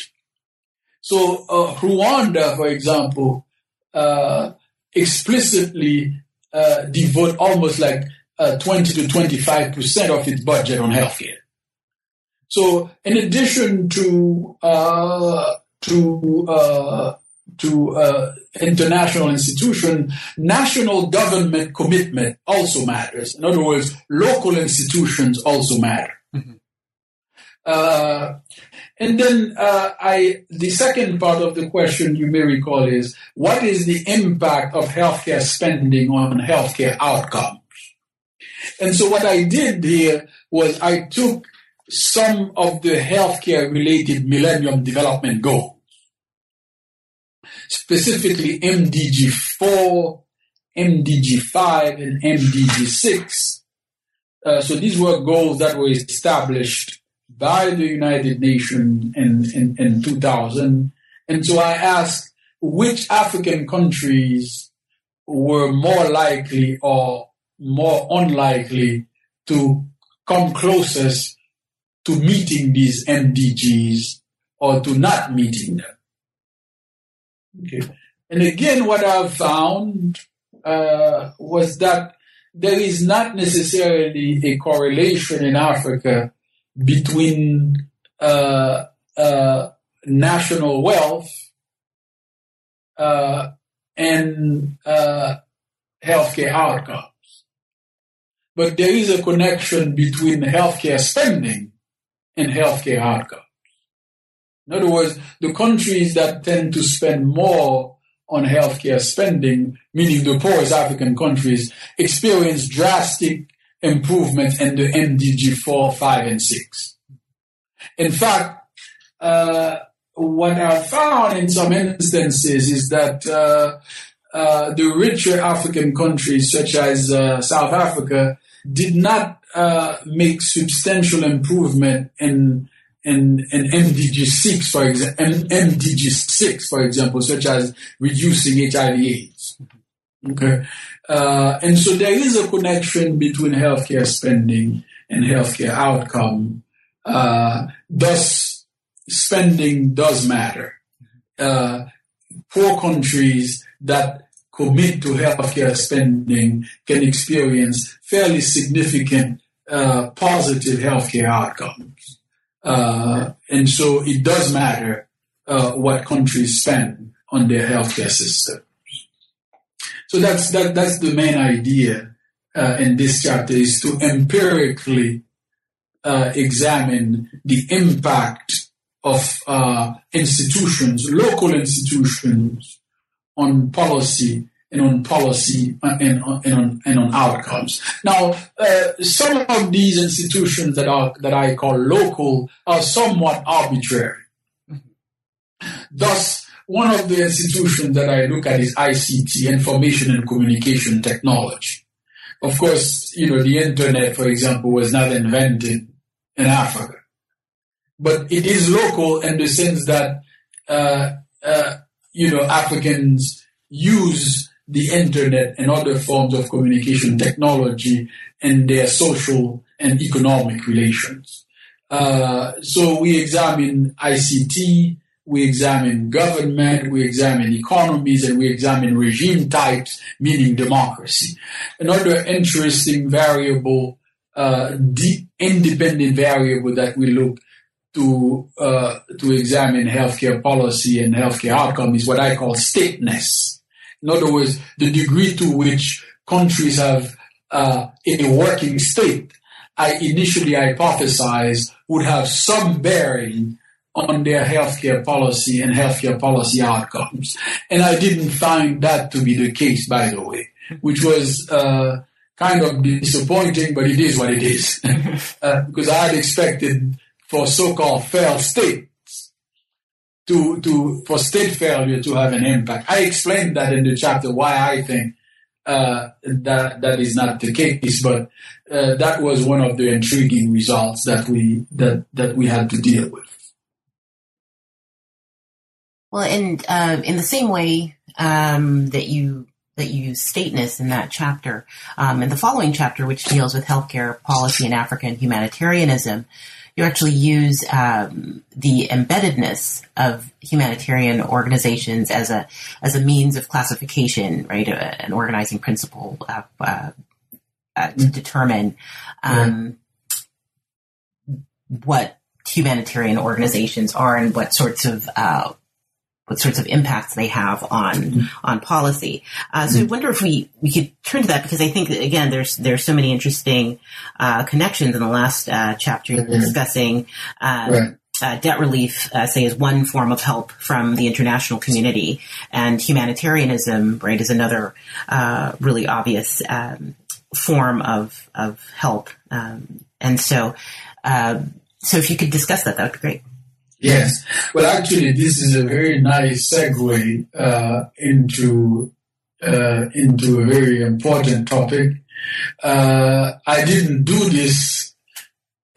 So uh, Rwanda, for example, uh, explicitly uh, devote almost like uh, 20 to 25 percent of its budget on healthcare. So, in addition to uh, to uh, to uh, international institution, national government commitment also matters. In other words, local institutions also matter. Mm-hmm. And then uh, I, the second part of the question you may recall is, what is the impact of healthcare spending on healthcare outcomes? And so what I did here was I took some of the healthcare related millennium development goals, specifically MDG 4, MDG 5, and MDG 6. Uh, so these were goals that were established by the United Nations in, in, in 2000. And so I asked which African countries were more likely or more unlikely to come closest to meeting these MDGs or to not meeting them. Okay. And again, what I've found uh, was that there is not necessarily a correlation in Africa between uh, uh, national wealth uh, and uh, healthcare outcomes. But there is a connection between healthcare spending and healthcare outcomes. In other words, the countries that tend to spend more on healthcare spending, meaning the poorest African countries, experience drastic improvement in the MDG 4, 5, and 6. In fact, uh, what I found in some instances is that uh, uh, the richer African countries, such as uh, South Africa, did not uh, make substantial improvement in in, in MDG six, for example, MDG six, for example, such as reducing HIV/AIDS. Okay, uh, and so there is a connection between healthcare spending and healthcare outcome. Uh, thus, spending does matter. Uh, poor countries that commit to healthcare spending can experience fairly significant uh, positive healthcare outcomes. Uh, and so it does matter uh, what countries spend on their healthcare system. So that's that, that's the main idea uh, in this chapter is to empirically uh, examine the impact of uh, institutions, local institutions, on policy and on policy and, and, on, and on outcomes. Now, uh, some of these institutions that are that I call local are somewhat arbitrary. Thus, one of the institutions that I look at is ICT, Information and Communication Technology. Of course, you know, the internet, for example, was not invented in Africa, but it is local in the sense that, uh, uh, you know, Africans use the internet and other forms of communication technology in their social and economic relations. Uh, so we examine ICT, we examine government, we examine economies, and we examine regime types, meaning democracy. Another interesting variable, uh, independent variable that we look to uh, to examine healthcare policy and healthcare outcome is what I call stateness. In other words, the degree to which countries have uh, a working state, I initially hypothesized would have some bearing on their healthcare policy and healthcare policy outcomes. And I didn't find that to be the case, by the way, which was uh, kind of disappointing, but it is what it is. uh, because I had expected for so-called failed state to, to, for state failure to have an impact. I explained that in the chapter why I think uh, that that is not the case, but uh, that was one of the intriguing results that we that that we had to deal with. Well, and uh, in the same way um, that you that you use stateness in that chapter, um, in the following chapter, which deals with healthcare policy in African humanitarianism, you actually use um, the embeddedness of humanitarian organizations as a as a means of classification, right? A, an organizing principle uh, uh, uh, to mm-hmm. determine um, yeah. what humanitarian organizations are and what sorts of uh, what sorts of impacts they have on mm-hmm. on policy. Uh, so mm-hmm. I wonder if we we could turn to that because I think that, again there's there's so many interesting uh, connections in the last uh, chapter mm-hmm. discussing. Um, right. Uh, debt relief, uh, say, is one form of help from the international community, and humanitarianism, right, is another uh, really obvious um, form of of help. Um, and so, so if you could discuss that, that would be great. Yes. Well, actually, this is a very nice segue uh, into uh, into a very important topic. Uh, I didn't do this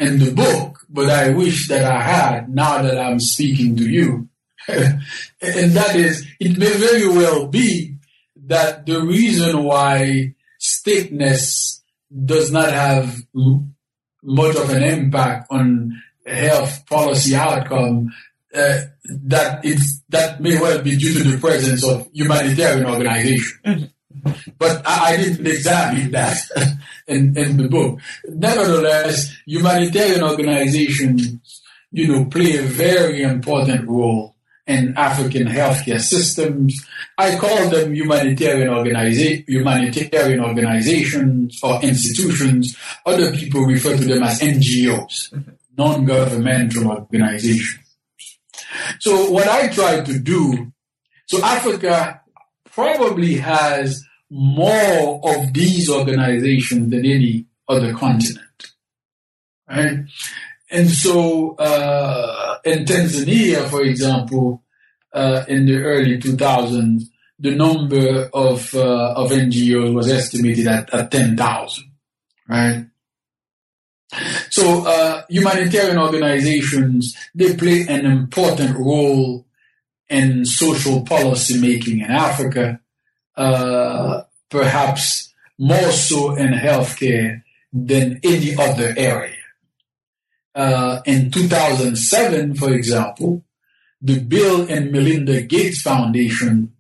in the book, but I wish that I had now that I'm speaking to you. and that is, it may very well be that the reason why stateness does not have much of an impact on health policy outcome uh, that it's that may well be due to the presence of humanitarian organizations. Mm-hmm. But I, I, didn't examine that in, in the book. Nevertheless, humanitarian organizations, you know, play a very important role in African healthcare systems. I call them humanitarian organiza- humanitarian organizations or institutions. Other people refer to them as NGOs. Mm-hmm non-governmental organizations. So what I try to do, so Africa probably has more of these organizations than any other continent, right? And so uh, in Tanzania, for example, uh, in the early 2000s, the number of uh, of NGOs was estimated at, at 10,000, right? So uh, humanitarian organizations they play an important role in social policy making in Africa, uh, perhaps more so in healthcare than any other area. Uh, in 2007, for example, the Bill and Melinda Gates Foundation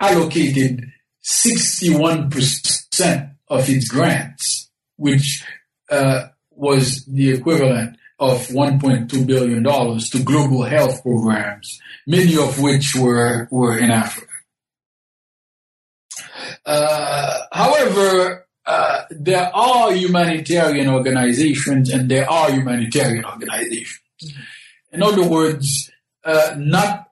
allocated 61% of its grants, which uh, was the equivalent of $1.2 billion to global health programs, many of which were, were in Africa. Uh, however, uh, there are humanitarian organizations and there are humanitarian organizations. In other words, uh, not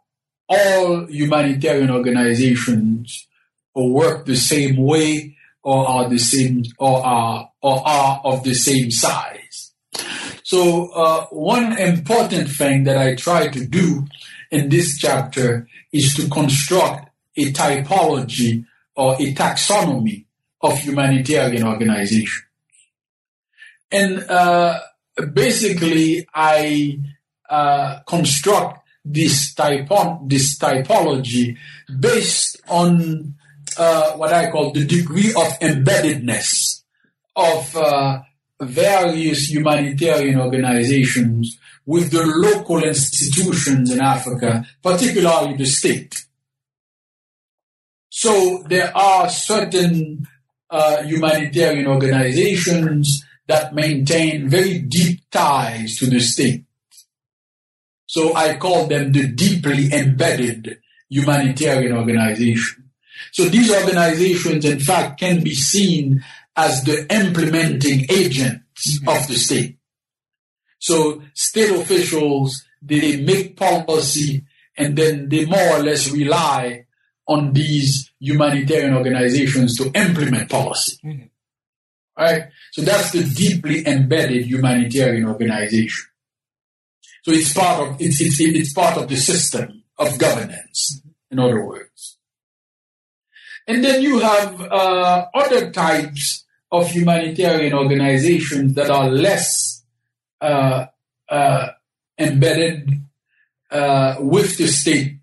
all humanitarian organizations work the same way or are the same or are or are of the same size. So uh, one important thing that I try to do in this chapter is to construct a typology or a taxonomy of humanitarian organizations. And uh, basically, I uh, construct this typo- this typology based on uh, what I call the degree of embeddedness of uh, various humanitarian organizations with the local institutions in Africa, particularly the state. So there are certain uh, humanitarian organizations that maintain very deep ties to the state. So I call them the deeply embedded humanitarian organization. So these organizations, in fact, can be seen as the implementing agents mm-hmm. of the state. So state officials, they make policy and then they more or less rely on these humanitarian organizations to implement policy. Mm-hmm. Right? So that's the deeply embedded humanitarian organization. So it's part of it's it's, it's part of the system of governance. In other words, and then you have uh, other types of humanitarian organizations that are less uh, uh, embedded uh, with the state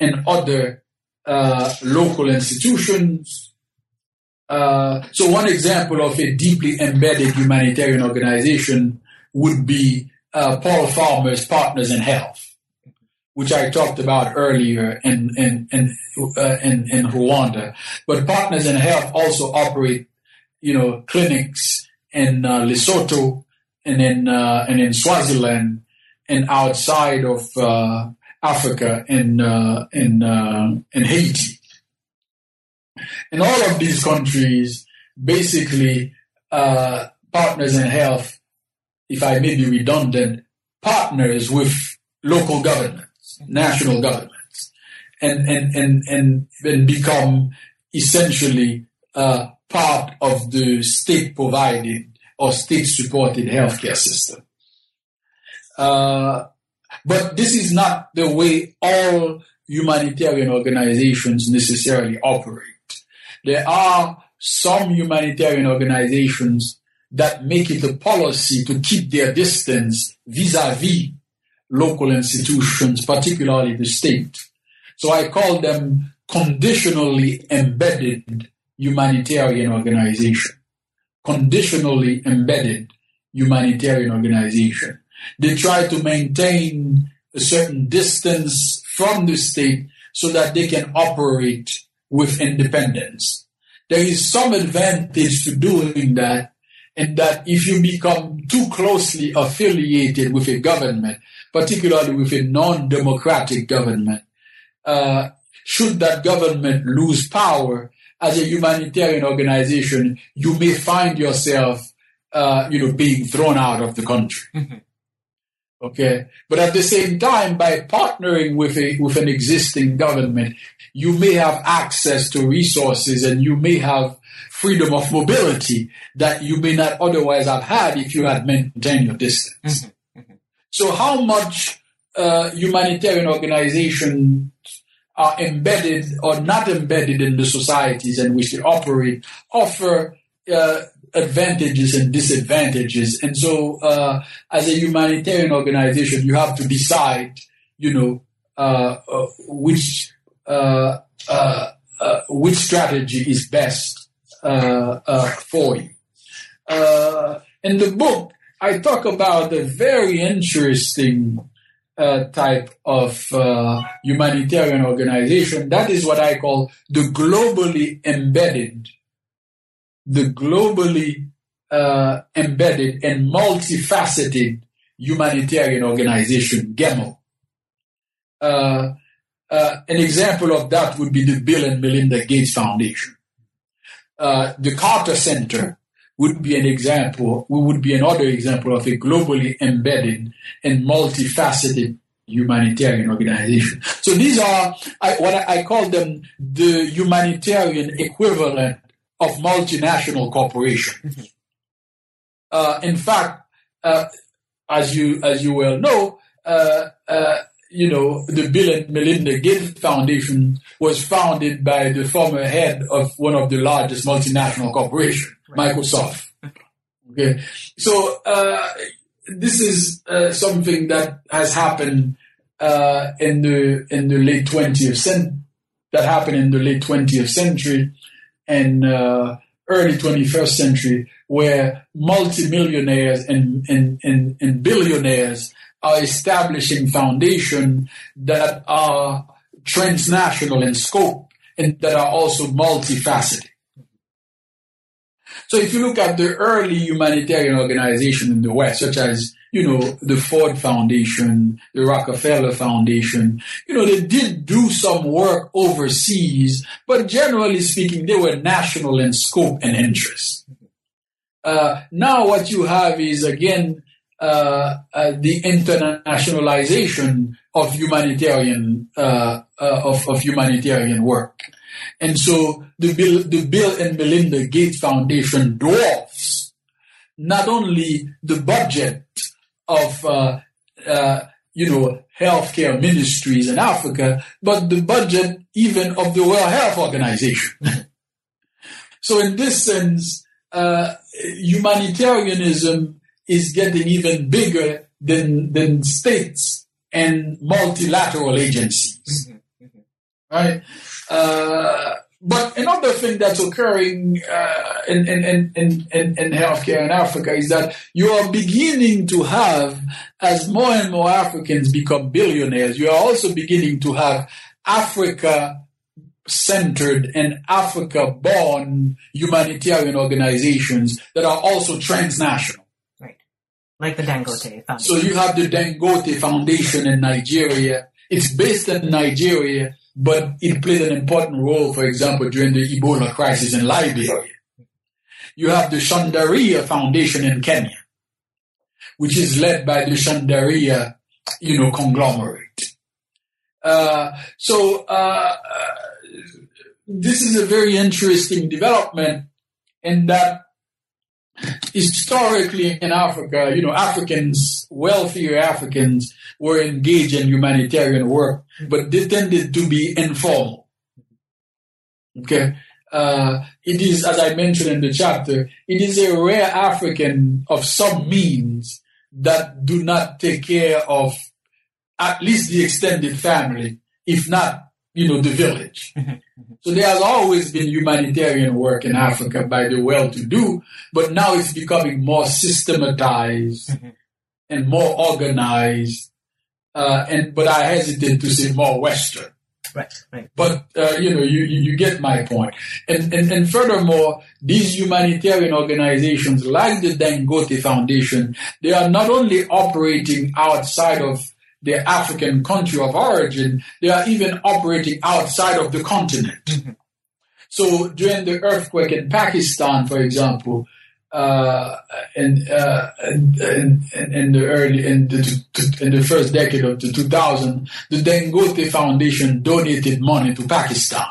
and other uh, local institutions. Uh, so one example of a deeply embedded humanitarian organization would be uh, Paul Farmer's Partners in Health, which I talked about earlier in in in, uh, in, in Rwanda. But Partners in Health also operate, you know, clinics in uh, Lesotho and in uh, and in Swaziland and outside of uh, Africa in uh, in in Haiti. In all of these countries, basically, Partners in Health if I may be redundant, partners with local governments, national governments, and and and and, and become essentially uh, part of the state provided or state supported healthcare system. Uh, but this is not the way all humanitarian organizations necessarily operate. There are some humanitarian organizations that make it a policy to keep their distance vis-a-vis local institutions, particularly the state. So I call them conditionally embedded humanitarian organization. Conditionally embedded humanitarian organization. They try to maintain a certain distance from the state so that they can operate with independence. There is some advantage to doing that and that if you become too closely affiliated with a government, particularly with a non-democratic government, uh, should that government lose power as a humanitarian organization, you may find yourself, uh, you know, being thrown out of the country. Mm-hmm. Okay, but at the same time, by partnering with a with an existing government, you may have access to resources and you may have freedom of mobility that you may not otherwise have had if you had maintained your distance. Mm-hmm. Mm-hmm. So how much uh, humanitarian organizations are embedded or not embedded in the societies in which they operate offer uh, advantages and disadvantages. And so, uh, as a humanitarian organization, you have to decide, you know, uh, uh which uh, uh, which strategy is best for you. in the book, I talk about a very interesting uh, type of uh, humanitarian organization. That is what I call the globally embedded, the globally uh, embedded and multifaceted humanitarian organization, GEMO. Uh, uh, an example of that would be the Bill and Melinda Gates Foundation. Uh, the Carter Center would be an example, would be another example of a globally embedded and multifaceted humanitarian organization. So these are I, what I, I, call them the humanitarian equivalent of multinational corporations. Mm-hmm. Uh, in fact, uh, as you as you well know, uh, uh you know the Bill and Melinda Gates Foundation was founded by the former head of one of the largest multinational corporations. Microsoft. Okay, so uh, this is uh, something that has happened uh, in the in the late twentieth century. That happened in the late twentieth century and uh, early twenty first century, where multimillionaires and, and, and, and billionaires are establishing foundations that are transnational in scope and that are also multifaceted. So if you look at the early humanitarian organization in the West, such as, you know, the Ford Foundation, the Rockefeller Foundation, you know, they did do some work overseas, but generally speaking, they were national in scope and interest. Uh, now what you have is again, uh, uh, the internationalization of humanitarian, uh, uh, of, of humanitarian work. And so the Bill, the Bill and Melinda Gates Foundation dwarfs not only the budget of, uh, uh, you know, healthcare ministries in Africa, but the budget even of the World Health Organization. so in this sense, humanitarianism is getting even bigger than, than states and multilateral agencies. Right? Uh, but another thing that's occurring uh, in, in, in, in, in healthcare in Africa is that you are beginning to have, as more and more Africans become billionaires, you are also beginning to have Africa centered and Africa born humanitarian organizations that are also transnational. Like the Dangote Foundation. So you have the Dangote Foundation in Nigeria. It's based in Nigeria but it played an important role, for example, during the Ebola crisis in Liberia. You have the Chandaria Foundation in Kenya, which is led by the Chandaria, you know, conglomerate. Uh, so uh, uh, this is a very interesting development in that historically in Africa, you know, Africans, wealthier Africans, were engaged in humanitarian work, but they tended to be informal. Okay. Uh, it is, as I mentioned in the chapter, it is a rare African of some means that do not take care of at least the extended family, if not, you know, the village. So there has always been humanitarian work in Africa by the well-to-do, but now it's becoming more systematized mm-hmm. and more organized. Uh, and but I hesitate to say more Western. Right, right. But uh, you know, you, you get my point. And, and and furthermore, these humanitarian organizations, like the Dangote Foundation, they are not only operating outside of their African country of origin, they are even operating outside of the continent. Mm-hmm. So during the earthquake in Pakistan, for example, uh, in, uh, in, in, the early in the, in the first decade of the 2000, the Dangote Foundation donated money to Pakistan.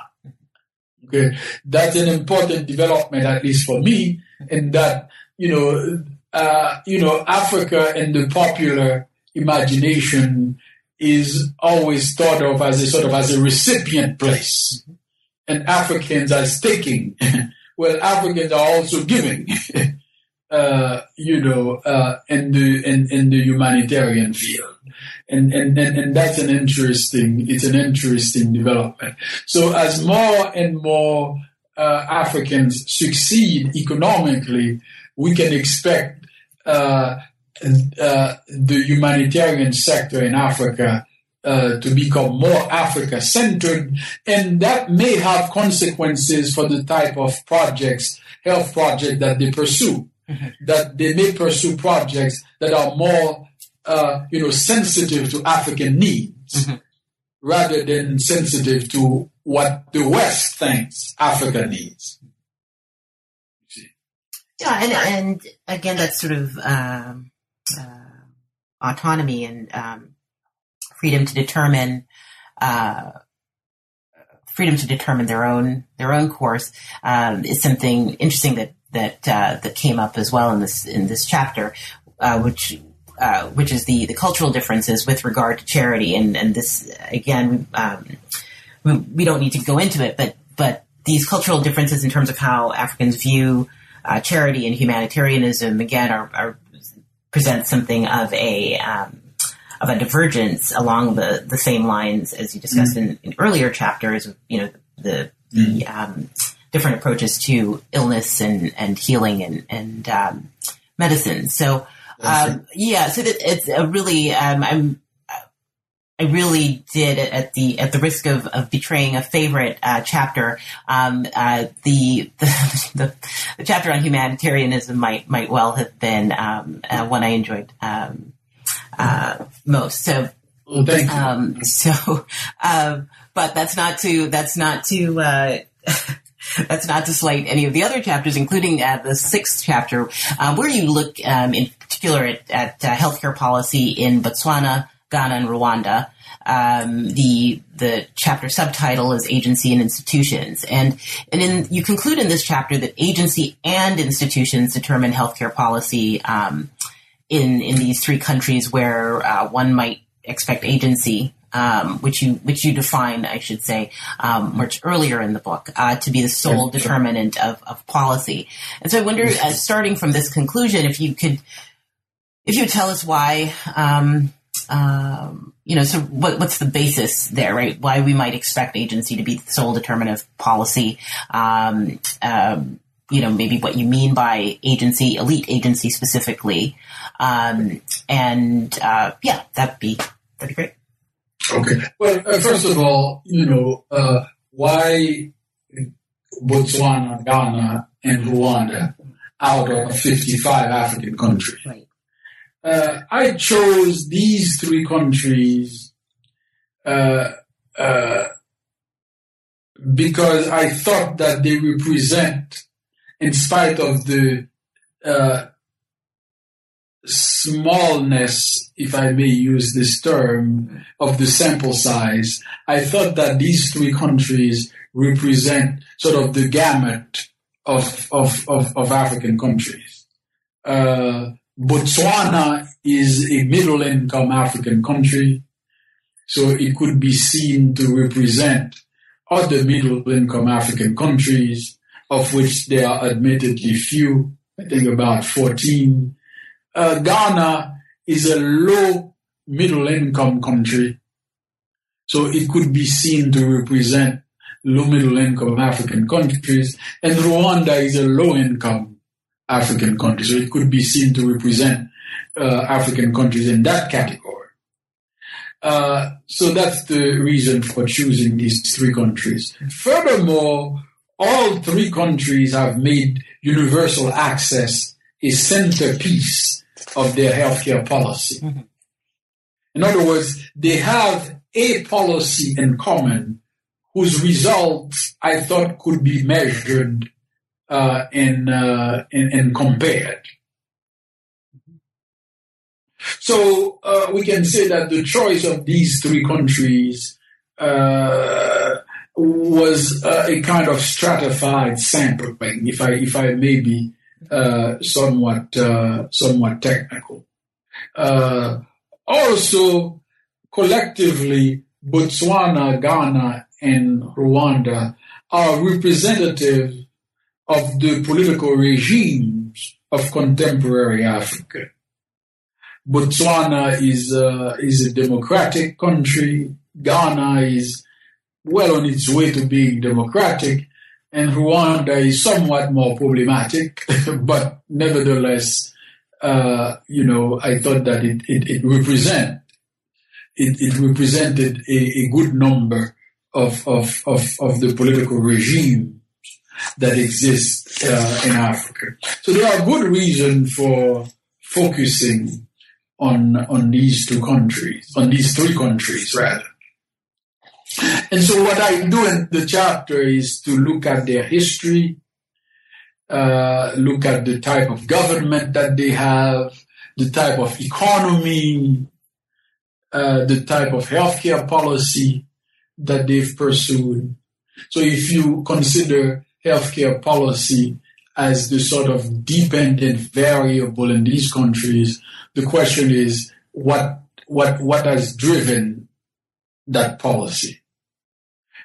Okay, that's an important development, at least for me, in that you know, uh, you know, Africa in the popular imagination is always thought of as a sort of as a recipient place, and Africans as taking. well, Africans are also giving. uh, you know, uh, in the in, in the humanitarian field, and, and and and that's an interesting. It's an interesting development. So as more and more uh, Africans succeed economically, we can expect uh, uh, the humanitarian sector in Africa uh, to become more Africa centered, and that may have consequences for the type of projects, health projects that they pursue. Mm-hmm. That they may pursue projects that are more, uh, you know, sensitive to African needs, mm-hmm. rather than sensitive to what the West thinks Africa needs. Yeah, and and again, that's sort of um, autonomy and um, freedom to determine uh, freedom to determine their own their own course um, is something interesting that that uh, that came up as well in this in this chapter, uh, which. Uh, which is the, the cultural differences with regard to charity, and and this again, um, we, we don't need to go into it, but but these cultural differences in terms of how Africans view uh, charity and humanitarianism again are, are present something of a um, of a divergence along the, the same lines as you discussed mm in, in, earlier chapters. You know the the mm um, different approaches to illness and, and healing and and um, medicine. So um, yeah, so that it's a really um, I'm I really did at the at the risk of, of betraying a favorite uh, chapter. Um, uh, the, the, the, chapter on humanitarianism might might well have been um, uh, one I enjoyed um, uh, most. So, well, thank you. Um, so, um, but that's not to that's not to. Uh, that's not to slight any of the other chapters, including uh, the sixth chapter, uh, where you look um, in particular at, at uh, healthcare policy in Botswana, Ghana and Rwanda. Um, the the chapter subtitle is agency and institutions, and and in, you conclude in this chapter that agency and institutions determine healthcare policy um, in in these three countries where uh, one might expect agency. Um, which you which you define, I should say, um, much earlier in the book, uh, to be the sole determinant of, of policy. And so I wonder, uh, starting from this conclusion, if you could, if you would tell us why um, um, you know, so what, what's the basis there, right? Why we might expect agency to be the sole determinant of policy. Um, um, you know, maybe what you mean by agency, elite agency specifically. Um, and, uh, yeah, that'd be, that'd be great. Okay. Well, uh, first of all, you know, uh, why Botswana, Ghana, and Rwanda out of 55 African countries? Right uh, I chose these three countries uh, uh, because I thought that they represent, in spite of the uh, smallness, if I may use this term, of the sample size, I thought that these three countries represent sort of the gamut of of of, of African countries. Uh, Botswana is a middle income African country, so it could be seen to represent other middle income African countries, of which there are admittedly few, I think about 14. Uh, Ghana is a low middle income country, so it could be seen to represent low middle income African countries, and Rwanda is a low income African countries. So it could be seen to represent uh, African countries in that category. Uh, so that's the reason for choosing these three countries. Furthermore, all three countries have made universal access a centerpiece of their healthcare policy. Mm-hmm. In other words, they have a policy in common whose results I thought could be measured uh, and, uh, and, and compared. So uh, we can say that the choice of these three countries uh, was uh, a kind of stratified sampling, if I if I may be uh, somewhat somewhat technical. also collectively, Botswana, Ghana, and Rwanda are representative of the political regimes of contemporary Africa. Botswana is a, is a democratic country. Ghana is well on its way to being democratic, and Rwanda is somewhat more problematic, but nevertheless, uh, you know, I thought that it, it, it represent it, it represented a, a, good number of, of, of, of the political regime that exists uh, in Africa. So there are good reasons for focusing on on these two countries, on these three countries rather. And so what I do in the chapter is to look at their history, uh, look at the type of government that they have, the type of economy, uh, the type of healthcare policy that they've pursued. So if you consider healthcare policy as the sort of dependent variable in these countries, the question is what what what has driven that policy?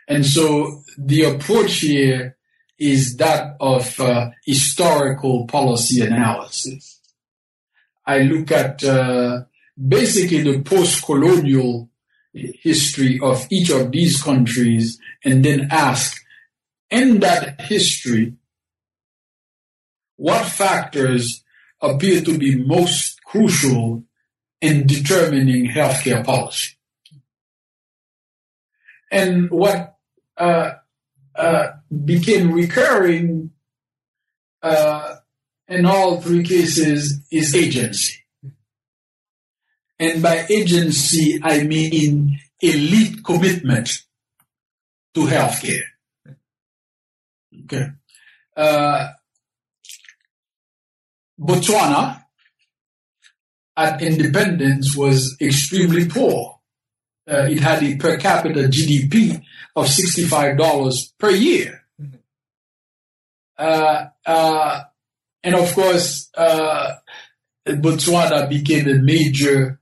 And so the approach here is that of uh, historical policy analysis. I look at uh, basically the post-colonial history of each of these countries and then ask, in that history, what factors appear to be most crucial in determining healthcare policy? And what uh, uh, became recurring uh, in all three cases is agency. And by agency, I mean elite commitment to healthcare. Okay. Uh, Botswana at independence was extremely poor. Uh, it had a per capita GDP of $65 per year. Uh, uh, and of course, uh, Botswana became a major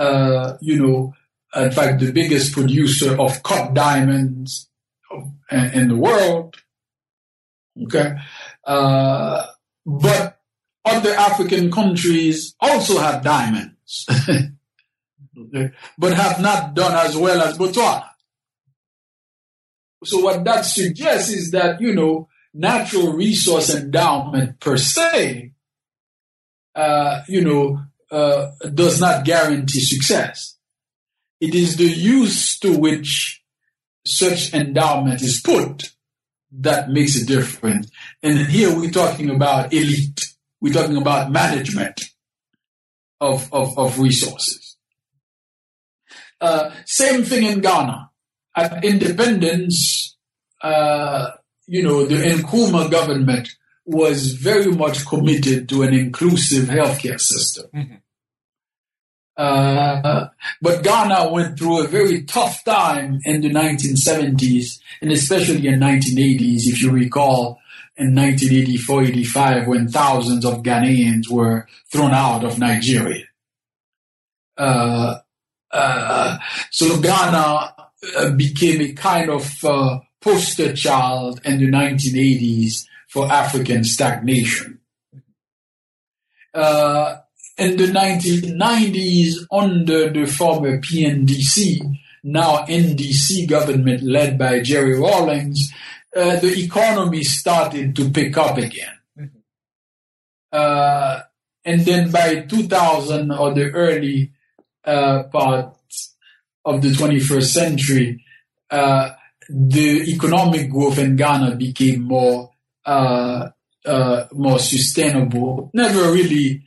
uh, you know, in fact, the biggest producer of cut diamonds in the world. Okay. Uh, but other African countries also have diamonds, okay, but have not done as well as Botswana. So what that suggests is that, you know, natural resource endowment per se, uh, you know, uh, does not guarantee success. It is the use to which such endowment is put that makes a difference. And here we're talking about elite. We're talking about management of, of, of resources. Uh, same thing in Ghana. At independence, uh, you know, the Nkrumah government was very much committed to an inclusive healthcare system. Mm-hmm. Uh, but Ghana went through a very tough time in the 1970s and especially in 1980s, if you recall, in 1984-85 when thousands of Ghanaians were thrown out of Nigeria. Uh, uh, so Ghana uh, became a kind of uh, poster child in the 1980s for African stagnation. Uh, in the 1990s under the former PNDC, now NDC government led by Jerry Rawlings, uh, the economy started to pick up again. Mm-hmm. Uh, and then by 2000 or the early uh, part of the 21st century, uh, the economic growth in Ghana became more uh, uh, more sustainable. Never really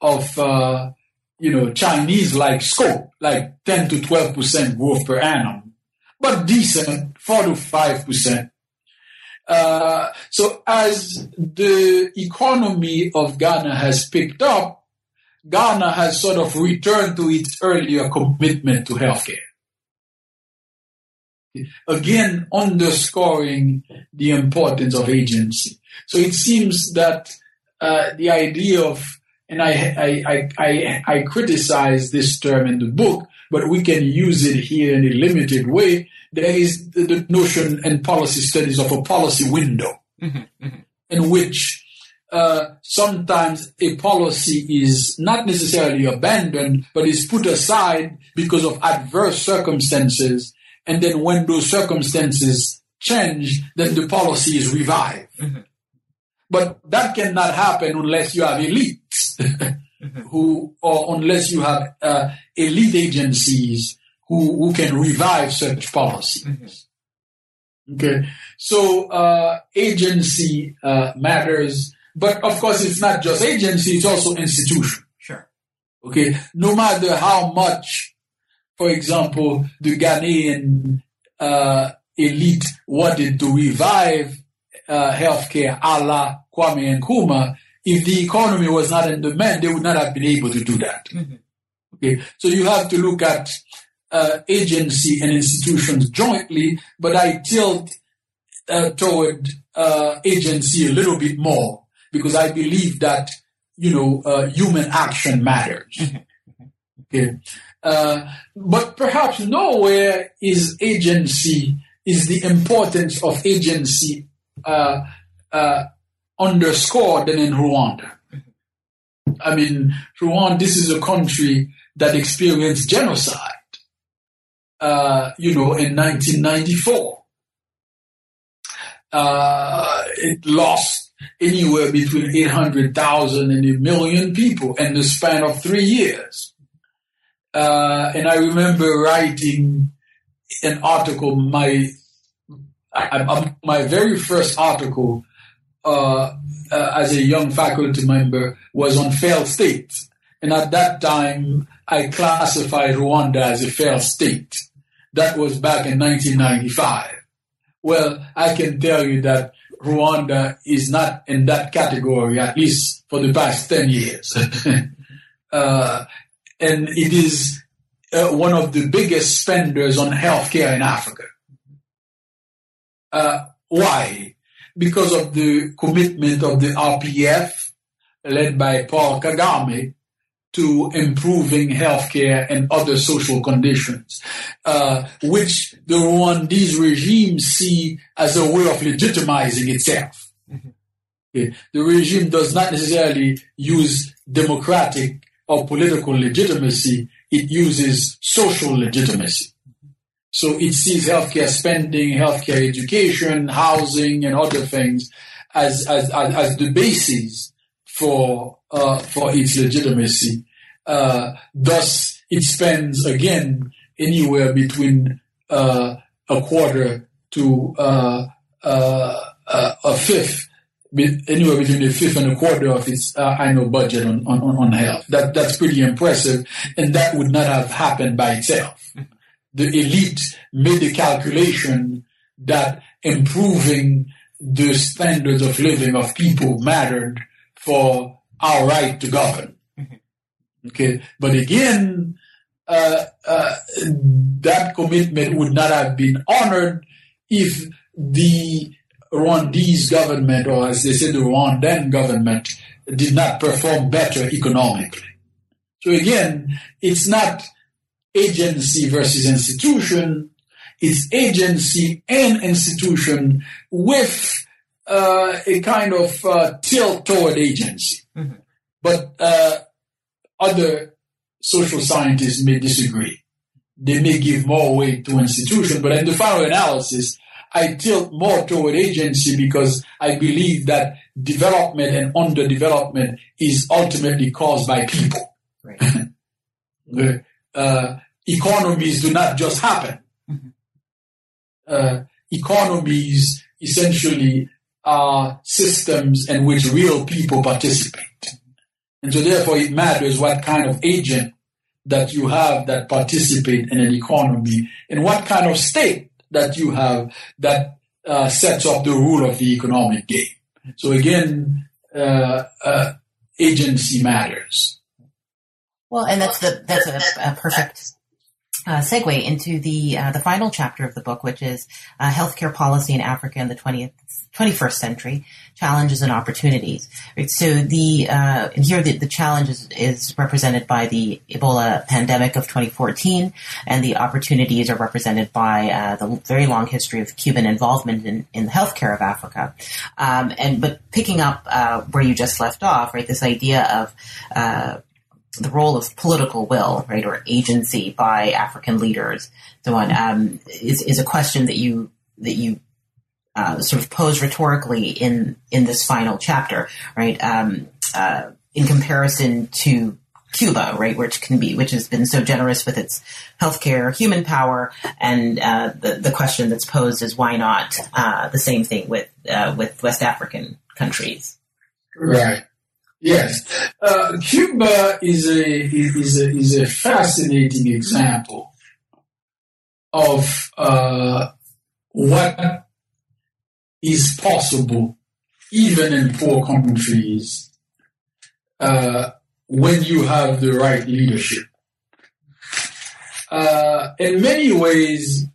of uh, you know Chinese like scope, like 10 to 12 percent growth per annum, but decent, four to five percent. Uh, so as the economy of Ghana has picked up, Ghana has sort of returned to its earlier commitment to healthcare. Again, underscoring the importance of agency. So it seems that uh, the idea of and I, I, I, I, I criticize this term in the book, but we can use it here in a limited way. There is the, notion in policy studies of a policy window mm-hmm, mm-hmm. in which uh, sometimes a policy is not necessarily abandoned, but is put aside because of adverse circumstances. And then when those circumstances change, then the policy is revived. Mm-hmm. But that cannot happen unless you have elites who, or unless you have uh, elite agencies who, who can revive such policies. Mm-hmm. Okay. So, uh, agency, uh, matters but of course, it's not just agency, it's also institution. Sure. Okay. No matter how much, for example, the Ghanaian uh, elite wanted to revive uh, healthcare a la Kwame Nkrumah, if the economy was not in demand, they would not have been able to do that. Mm-hmm. Okay. So you have to look at uh, agency and institutions jointly, but I tilt uh, toward uh, agency a little bit more because I believe that, you know, uh, human action matters. okay. Uh, but perhaps nowhere is agency, is the importance of agency uh, uh underscored than in Rwanda. I mean, Rwanda, this is a country that experienced genocide, uh, you know, in 1994. Uh, it lost anywhere between 800,000 and a million people in the span of three years. Uh, and I remember writing an article, my, I, I, my very first article uh, uh, as a young faculty member was on failed states. And at that time, I classified Rwanda as a failed state. That was back in 1995. Well, I can tell you that Rwanda is not in that category, at least for the past 10 years. uh, and it is uh, one of the biggest spenders on healthcare in Africa. Uh, why? Because of the commitment of the RPF, led by Paul Kagame, to improving healthcare and other social conditions, uh, which the Rwandese regime see as a way of legitimizing itself. Mm-hmm. Okay. The regime does not necessarily use democratic or political legitimacy, it uses social legitimacy. So it sees healthcare spending, healthcare education, housing, and other things as, as, as, as the basis for uh, for its legitimacy. Uh, thus, it spends again anywhere between uh, a quarter to uh, uh, uh, a fifth, anywhere between a fifth and a quarter of its annual budget on, on, on health. That that's pretty impressive, and that would not have happened by itself. The elite made the calculation that improving the standards of living of people mattered for our right to govern. Okay, but again, uh, uh, that commitment would not have been honored if the Rwandese government, or as they say, the Rwandan government, did not perform better economically. So again, it's not agency versus institution, it's agency and institution with uh, a kind of uh, tilt toward agency. Mm-hmm. But uh, other social scientists may disagree. They may give more weight to institution, but in the final analysis, I tilt more toward agency because I believe that development and underdevelopment is ultimately caused by people. Right. uh, economies do not just happen. Mm-hmm. Uh, economies essentially are systems in which real people participate. And so therefore it matters what kind of agent that you have that participate in an economy and what kind of state that you have that uh, sets up the rule of the economic game. So again, uh, uh, agency matters. Well, and that's the that's a, a perfect uh, segue into the uh, the final chapter of the book, which is uh, healthcare policy in Africa in the 20th 21st century challenges and opportunities. Right? So the uh, here the, the challenge is, is represented by the Ebola pandemic of 2014, and the opportunities are represented by uh, the very long history of Cuban involvement in, in the healthcare of Africa. Um, and but picking up uh, where you just left off, right? This idea of uh, the role of political will, right, or agency by African leaders, so on, um, is is a question that you that you uh, sort of pose rhetorically in in this final chapter, right? Um, uh, in comparison to Cuba, right, which can be, which has been so generous with its healthcare, human power, and uh, the the question that's posed is why not uh, the same thing with uh, with West African countries? Right. Yes, uh, Cuba is a is a is a fascinating example of uh, what is possible even in poor countries uh, when you have the right leadership. Uh, in many ways,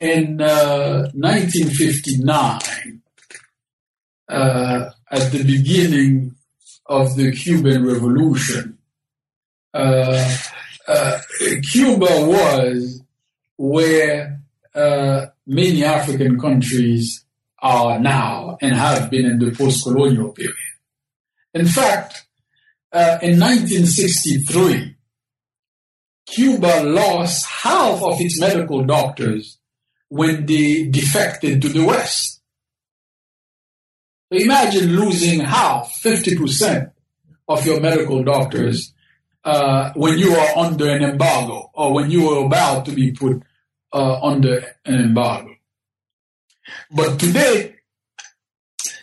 in 1959, uh, at the beginning of the Cuban Revolution. Uh, uh, Cuba was where uh, many African countries are now and have been in the post-colonial period. In fact, uh, in 1963, Cuba lost half of its medical doctors when they defected to the West. Imagine losing half, 50% of your medical doctors uh, when you are under an embargo or when you are about to be put uh, under an embargo. But today,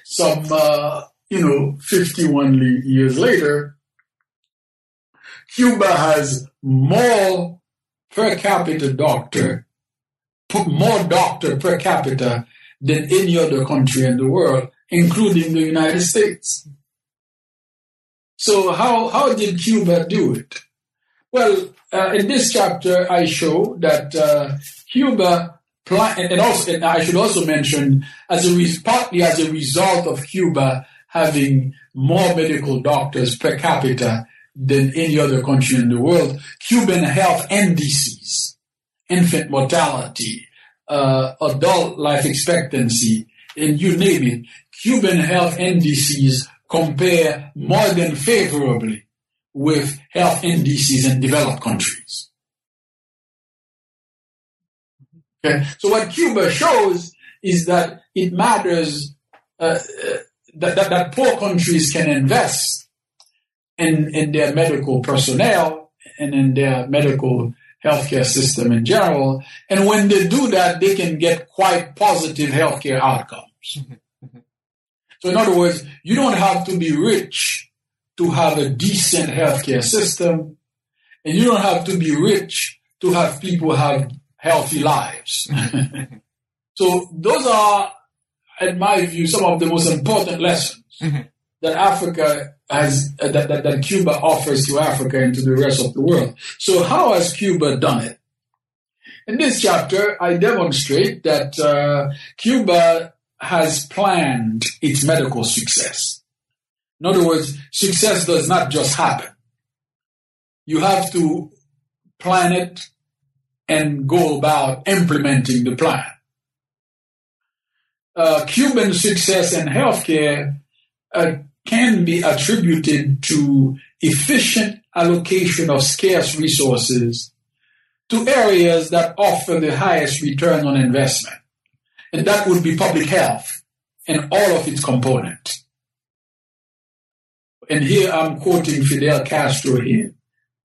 some, uh, you know, 51 years later, Cuba has more per capita doctor, put more doctor per capita than any other country in the world including the United States. So how, how did Cuba do it? Well, uh, in this chapter, I show that uh, Cuba, and also, and I should also mention, as a partly as a result of Cuba having more medical doctors per capita than any other country in the world, Cuban health indices, infant mortality, uh, adult life expectancy, and you name it, Cuban health indices compare more than favorably with health indices in developed countries. Okay, so what Cuba shows is that it matters uh, uh, that, that, that poor countries can invest in, in their medical personnel and in their medical healthcare system in general. And when they do that, they can get quite positive healthcare outcomes. So in other words, you don't have to be rich to have a decent healthcare system, and you don't have to be rich to have people have healthy lives. so those are, in my view, some of the most important lessons mm-hmm. that Africa has, uh, that, that, that Cuba offers to Africa and to the rest of the world. So how has Cuba done it? In this chapter, I demonstrate that uh, Cuba has planned its medical success. In other words, success does not just happen. You have to plan it and go about implementing the plan. Uh, Cuban success in healthcare uh, can be attributed to efficient allocation of scarce resources to areas that offer the highest return on investment and that would be public health and all of its components. And here I'm quoting Fidel Castro here,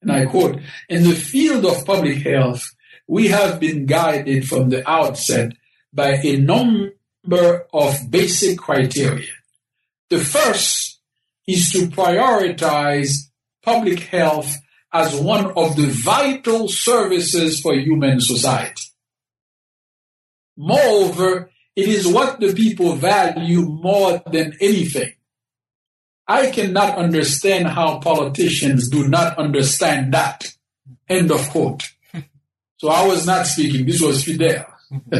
and I quote, in the field of public health, we have been guided from the outset by a number of basic criteria. The first is to prioritize public health as one of the vital services for human society. Moreover, it is what the people value more than anything. I cannot understand how politicians do not understand that. End of quote. So I was not speaking, this was Fidel.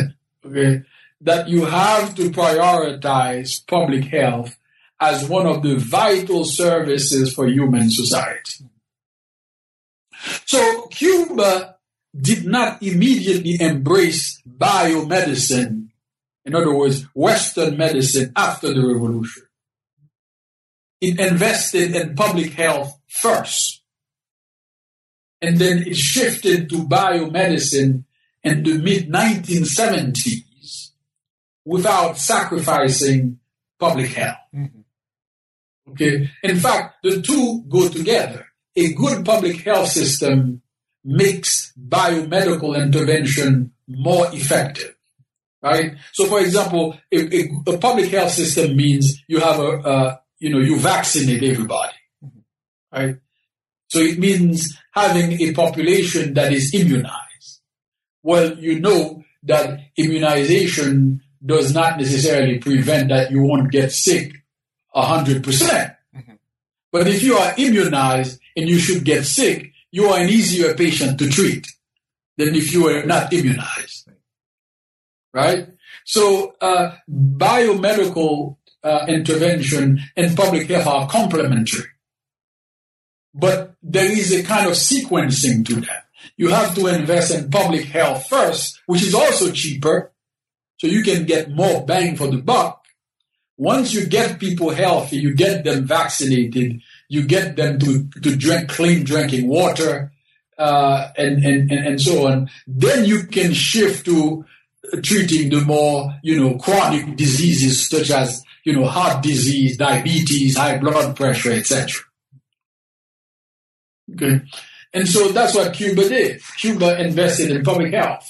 okay. That you have to prioritize public health as one of the vital services for human society. So Cuba did not immediately embrace biomedicine, in other words, Western medicine after the revolution. It invested in public health first. And then it shifted to biomedicine in the mid 1970s without sacrificing public health. Mm-hmm. Okay. In fact, the two go together. A good public health system makes biomedical intervention more effective. Right? So, for example, a, a, a public health system means you have a, you know, you vaccinate everybody. Right? So it means having a population that is immunized. Well, you know that immunization does not necessarily prevent that you won't get sick 100%. percent mm-hmm. But if you are immunized and you should get sick, you are an easier patient to treat than if you are not immunized. Right? So, uh, biomedical uh, intervention and public health are complementary. But there is a kind of sequencing to that. You have to invest in public health first, which is also cheaper, so you can get more bang for the buck. Once you get people healthy, you get them vaccinated, you get them to, to drink clean drinking water, uh, and, and, and, so on, then you can shift to treating the more, you know, chronic diseases such as, you know, heart disease, diabetes, high blood pressure, etc. Okay. And so that's what Cuba did. Cuba invested in public health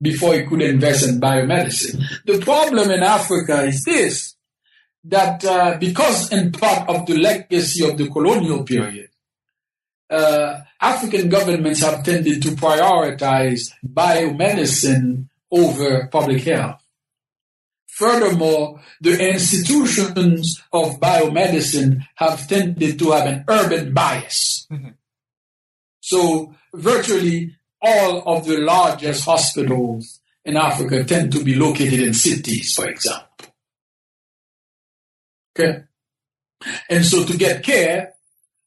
before it could invest in biomedicine. The problem in Africa is this, that uh, because in part of the legacy of the colonial period, uh, African governments have tended to prioritize biomedicine over public health. Furthermore, the institutions of biomedicine have tended to have an urban bias. Mm-hmm. So virtually all of the largest hospitals in Africa tend to be located in cities, for example. Okay. And so to get care,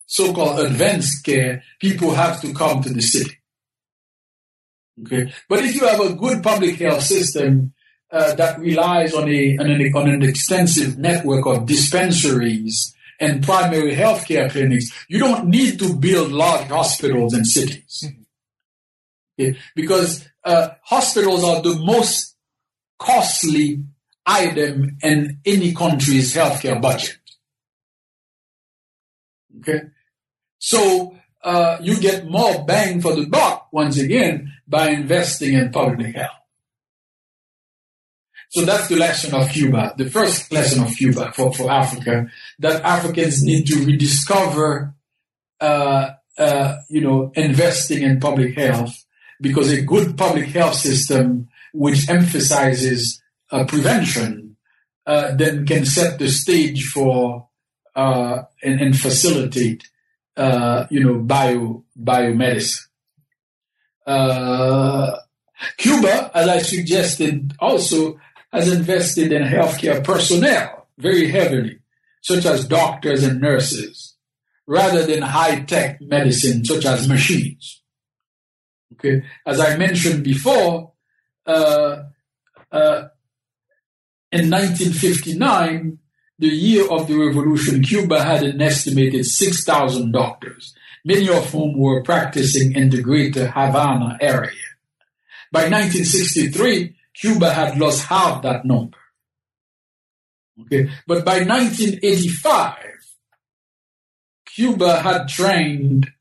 so-called advanced care, people have to come to the city. Okay. But if you have a good public health system uh, that relies on a, on an, on an extensive network of dispensaries and primary healthcare clinics, you don't need to build large hospitals in cities. Okay? Because uh, hospitals are the most costly item in any country's healthcare budget. Okay? So uh, you get more bang for the buck, once again, by investing in public health. So that's the lesson of Cuba, the first lesson of Cuba for, for Africa, that Africans need to rediscover, uh, uh, you know, investing in public health because a good public health system which emphasizes uh, prevention uh, then can set the stage for uh, and, and, facilitate, uh, you know, bio biomedicine. Uh Cuba, as I suggested, also has invested in healthcare personnel very heavily, such as doctors and nurses, rather than high-tech medicine, such as machines. Okay, as I mentioned before, uh, uh, in 1959, the year of the revolution, Cuba had an estimated 6,000 doctors, many of whom were practicing in the greater Havana area. By 1963, Cuba had lost half that number. Okay, but by 1985, Cuba had trained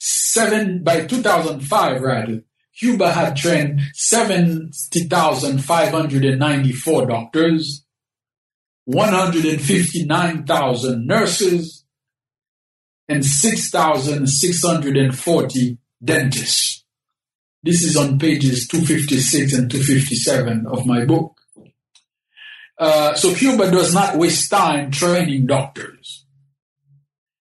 seven, by 2005 rather, Cuba had trained 70,594 doctors, 159,000 nurses, and 6,640 dentists. This is on pages 256 and 257 of my book. Uh, so Cuba does not waste time training doctors.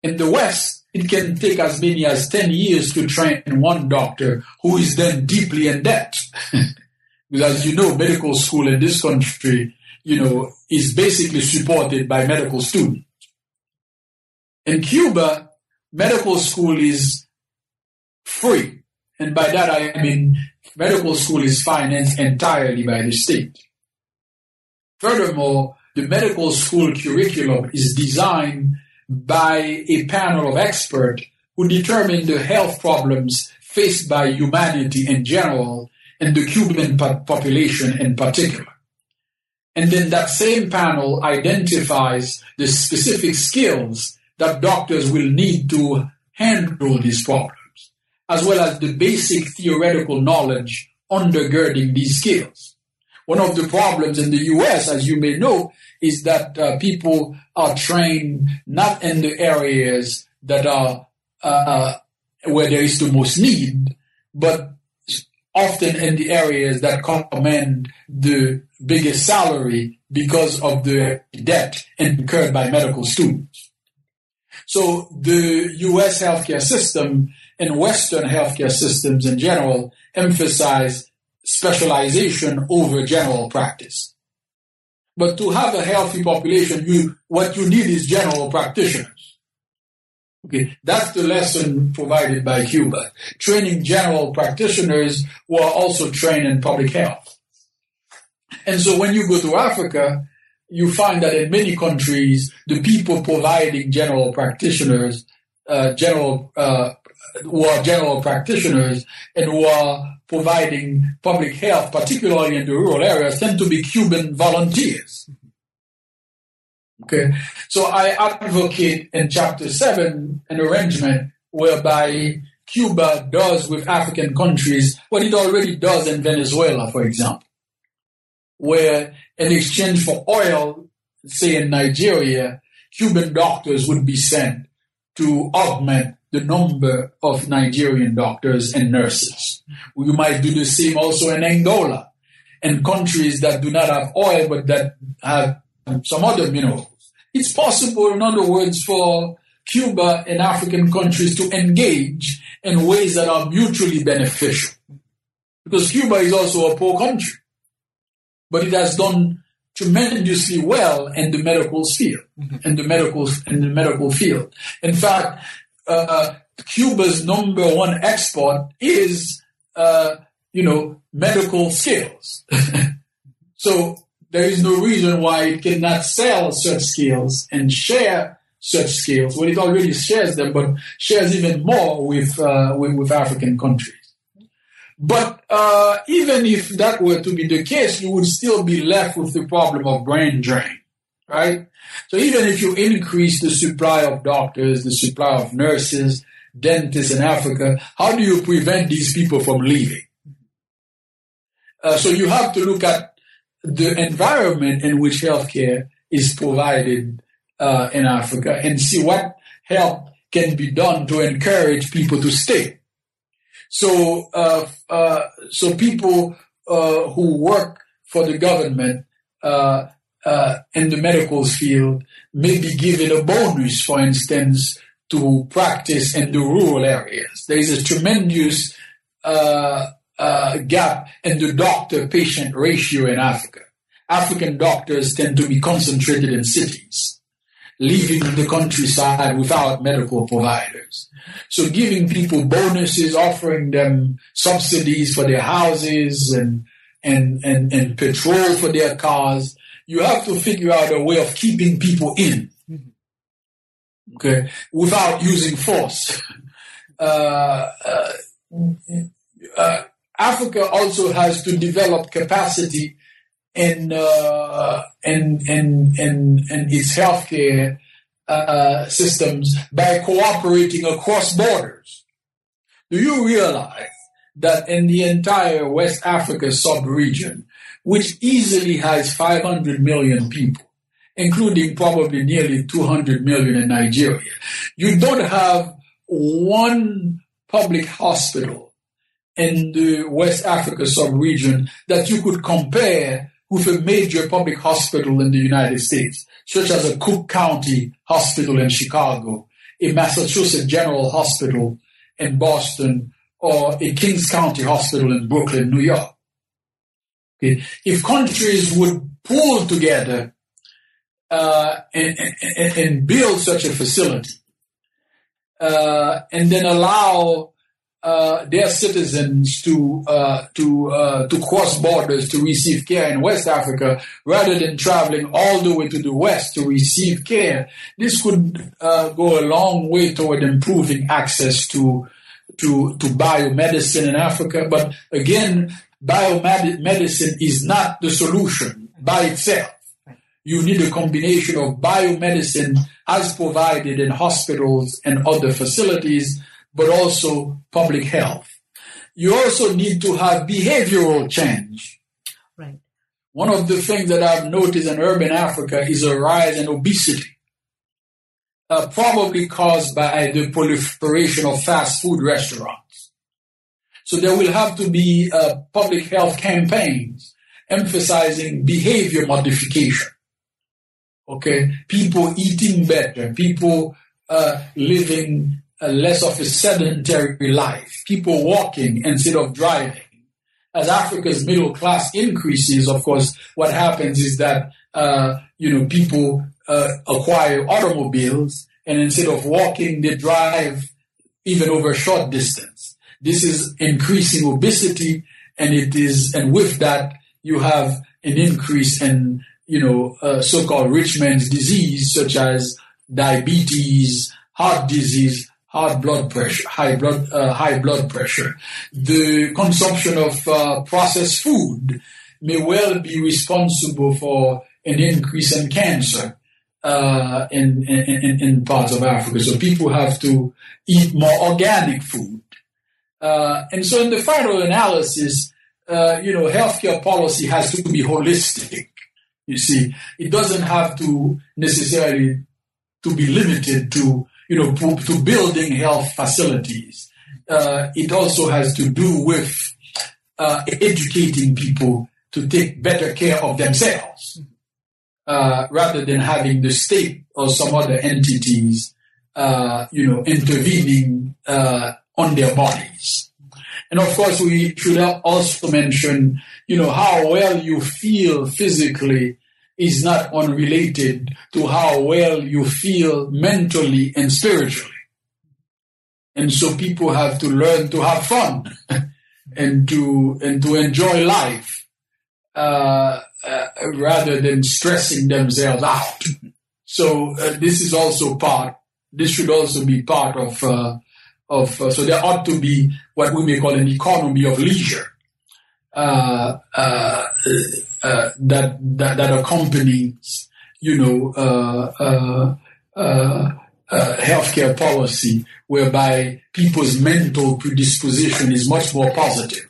In the West, it can take as many as 10 years to train one doctor who is then deeply in debt. because as you know, medical school in this country, you know, is basically supported by medical students. In Cuba, medical school is free. And by that I mean medical school is financed entirely by the state. Furthermore, the medical school curriculum is designed by a panel of experts who determine the health problems faced by humanity in general and the Cuban population in particular. And then that same panel identifies the specific skills that doctors will need to handle these problems, as well as the basic theoretical knowledge undergirding these skills. One of the problems in the US, as you may know, is that uh, people are trained not in the areas that are uh, where there is the most need, but often in the areas that command the biggest salary because of the debt incurred by medical students. So the US healthcare system and Western healthcare systems in general emphasize specialization over general practice. But to have a healthy population, you, what you need is general practitioners. Okay, that's the lesson provided by Cuba. Training general practitioners who are also trained in public health. And so when you go to Africa, you find that in many countries, the people providing general practitioners, uh, general, uh, who are general practitioners and who are providing public health, particularly in the rural areas, tend to be Cuban volunteers. Okay, so I advocate in chapter seven an arrangement whereby Cuba does with African countries what it already does in Venezuela, for example, where in exchange for oil, say in Nigeria, Cuban doctors would be sent to augment the number of Nigerian doctors and nurses. We might do the same also in Angola and countries that do not have oil but that have some other minerals. It's possible, in other words, for Cuba and African countries to engage in ways that are mutually beneficial. Because Cuba is also a poor country, but it has done tremendously well in the medical field, in the medical in the medical field. In fact, uh, Cuba's number one export is, uh, you know, medical skills. so there is no reason why it cannot sell such skills and share such skills. Well, it already shares them, but shares even more with, uh, with, with, African countries. But uh, even if that were to be the case, you would still be left with the problem of brain drain, right? So even if you increase the supply of doctors, the supply of nurses, dentists in Africa, how do you prevent these people from leaving? Uh, so you have to look at the environment in which healthcare is provided uh, in Africa and see what help can be done to encourage people to stay. So, uh, uh so people uh, who work for the government uh, in the medical field may be given a bonus, for instance, to practice in the rural areas. There is a tremendous uh, uh, gap in the doctor-patient ratio in Africa. African doctors tend to be concentrated in cities, leaving the countryside without medical providers. So giving people bonuses, offering them subsidies for their houses and, and, and, and petrol for their cars you have to figure out a way of keeping people in, okay, without using force. Uh, uh, uh, Africa also has to develop capacity in uh, in, in, in, in its healthcare uh, systems by cooperating across borders. Do you realize that in the entire West Africa sub-region, which easily has 500 million people, including probably nearly 200 million in Nigeria. You don't have one public hospital in the West Africa sub-region that you could compare with a major public hospital in the United States, such as a Cook County Hospital in Chicago a Massachusetts General Hospital in Boston or a Kings County Hospital in Brooklyn, New York. Okay. If countries would pull together uh, and, and, and, build such a facility, uh, and then allow uh, their citizens to uh, to uh, to cross borders to receive care in West Africa rather than traveling all the way to the West to receive care. This could uh, go a long way toward improving access to to to biomedicine in Africa. But again, biomedicine is not the solution by itself. You need a combination of biomedicine as provided in hospitals and other facilities but also public health. You also need to have behavioral change. Right. One of the things that I've noticed in urban Africa is a rise in obesity, uh, probably caused by the proliferation of fast food restaurants. So there will have to be uh, public health campaigns emphasizing behavior modification. Okay, people eating better, people uh, living a less of a sedentary life, people walking instead of driving. As Africa's middle class increases, of course, what happens is that, uh, you know, people uh, acquire automobiles and instead of walking, they drive even over a short distance. This is increasing obesity and it is, and with that, you have an increase in, you know, uh, so-called rich man's disease, such as diabetes, heart disease, high blood pressure, high blood, uh, high blood pressure. The consumption of uh, processed food may well be responsible for an increase in cancer uh, in, in, in, parts of Africa. So people have to eat more organic food. Uh, and so in the final analysis, uh, you know, healthcare policy has to be holistic. You see, it doesn't have to necessarily to be limited to you know, to, building health facilities. Uh, it also has to do with uh, educating people to take better care of themselves uh, rather than having the state or some other entities, uh, you know, intervening uh, on their bodies. And of course, we should also mention, you know, how well you feel physically is not unrelated to how well you feel mentally and spiritually. And so people have to learn to have fun and to and to enjoy life uh, uh, rather than stressing themselves out. So uh, this is also part. This should also be part of uh, of. Uh, so there ought to be what we may call an economy of leisure uh, uh, uh, that, that that accompanies, you know, healthcare policy, whereby people's mental predisposition is much more positive,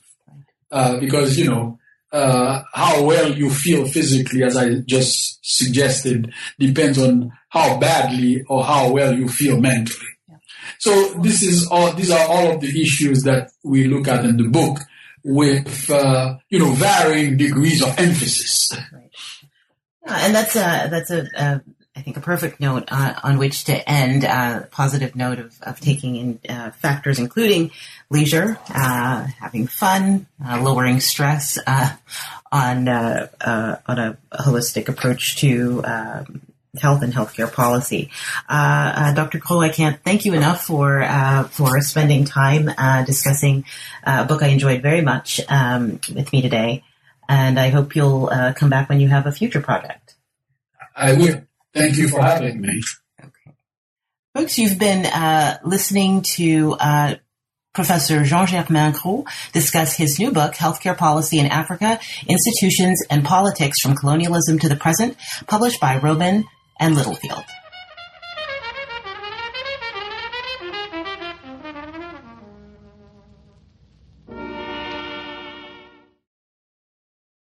because you know uh, how well you feel physically, as I just suggested, depends on how badly or how well you feel mentally. So this is all, these are all of the issues that we look at in the book with uh, you know varying degrees of emphasis. Right. and that's a that's a, a I think a perfect note uh, on which to end. A uh, positive note of, of taking in uh, factors including leisure, uh, having fun, uh, lowering stress on on a holistic approach to um, health and healthcare policy. Uh, uh, Dr. Cole, I can't thank you enough for uh, for spending time uh, discussing uh, a book I enjoyed very much um, with me today, and I hope you'll uh, come back when you have a future project. I will. Thank you for having me. Okay, folks, you've been listening to. Professor Jean-Germain Gros discuss his new book, Healthcare Policy in Africa, Institutions and Politics from Colonialism to the Present, published by Rowman and Littlefield.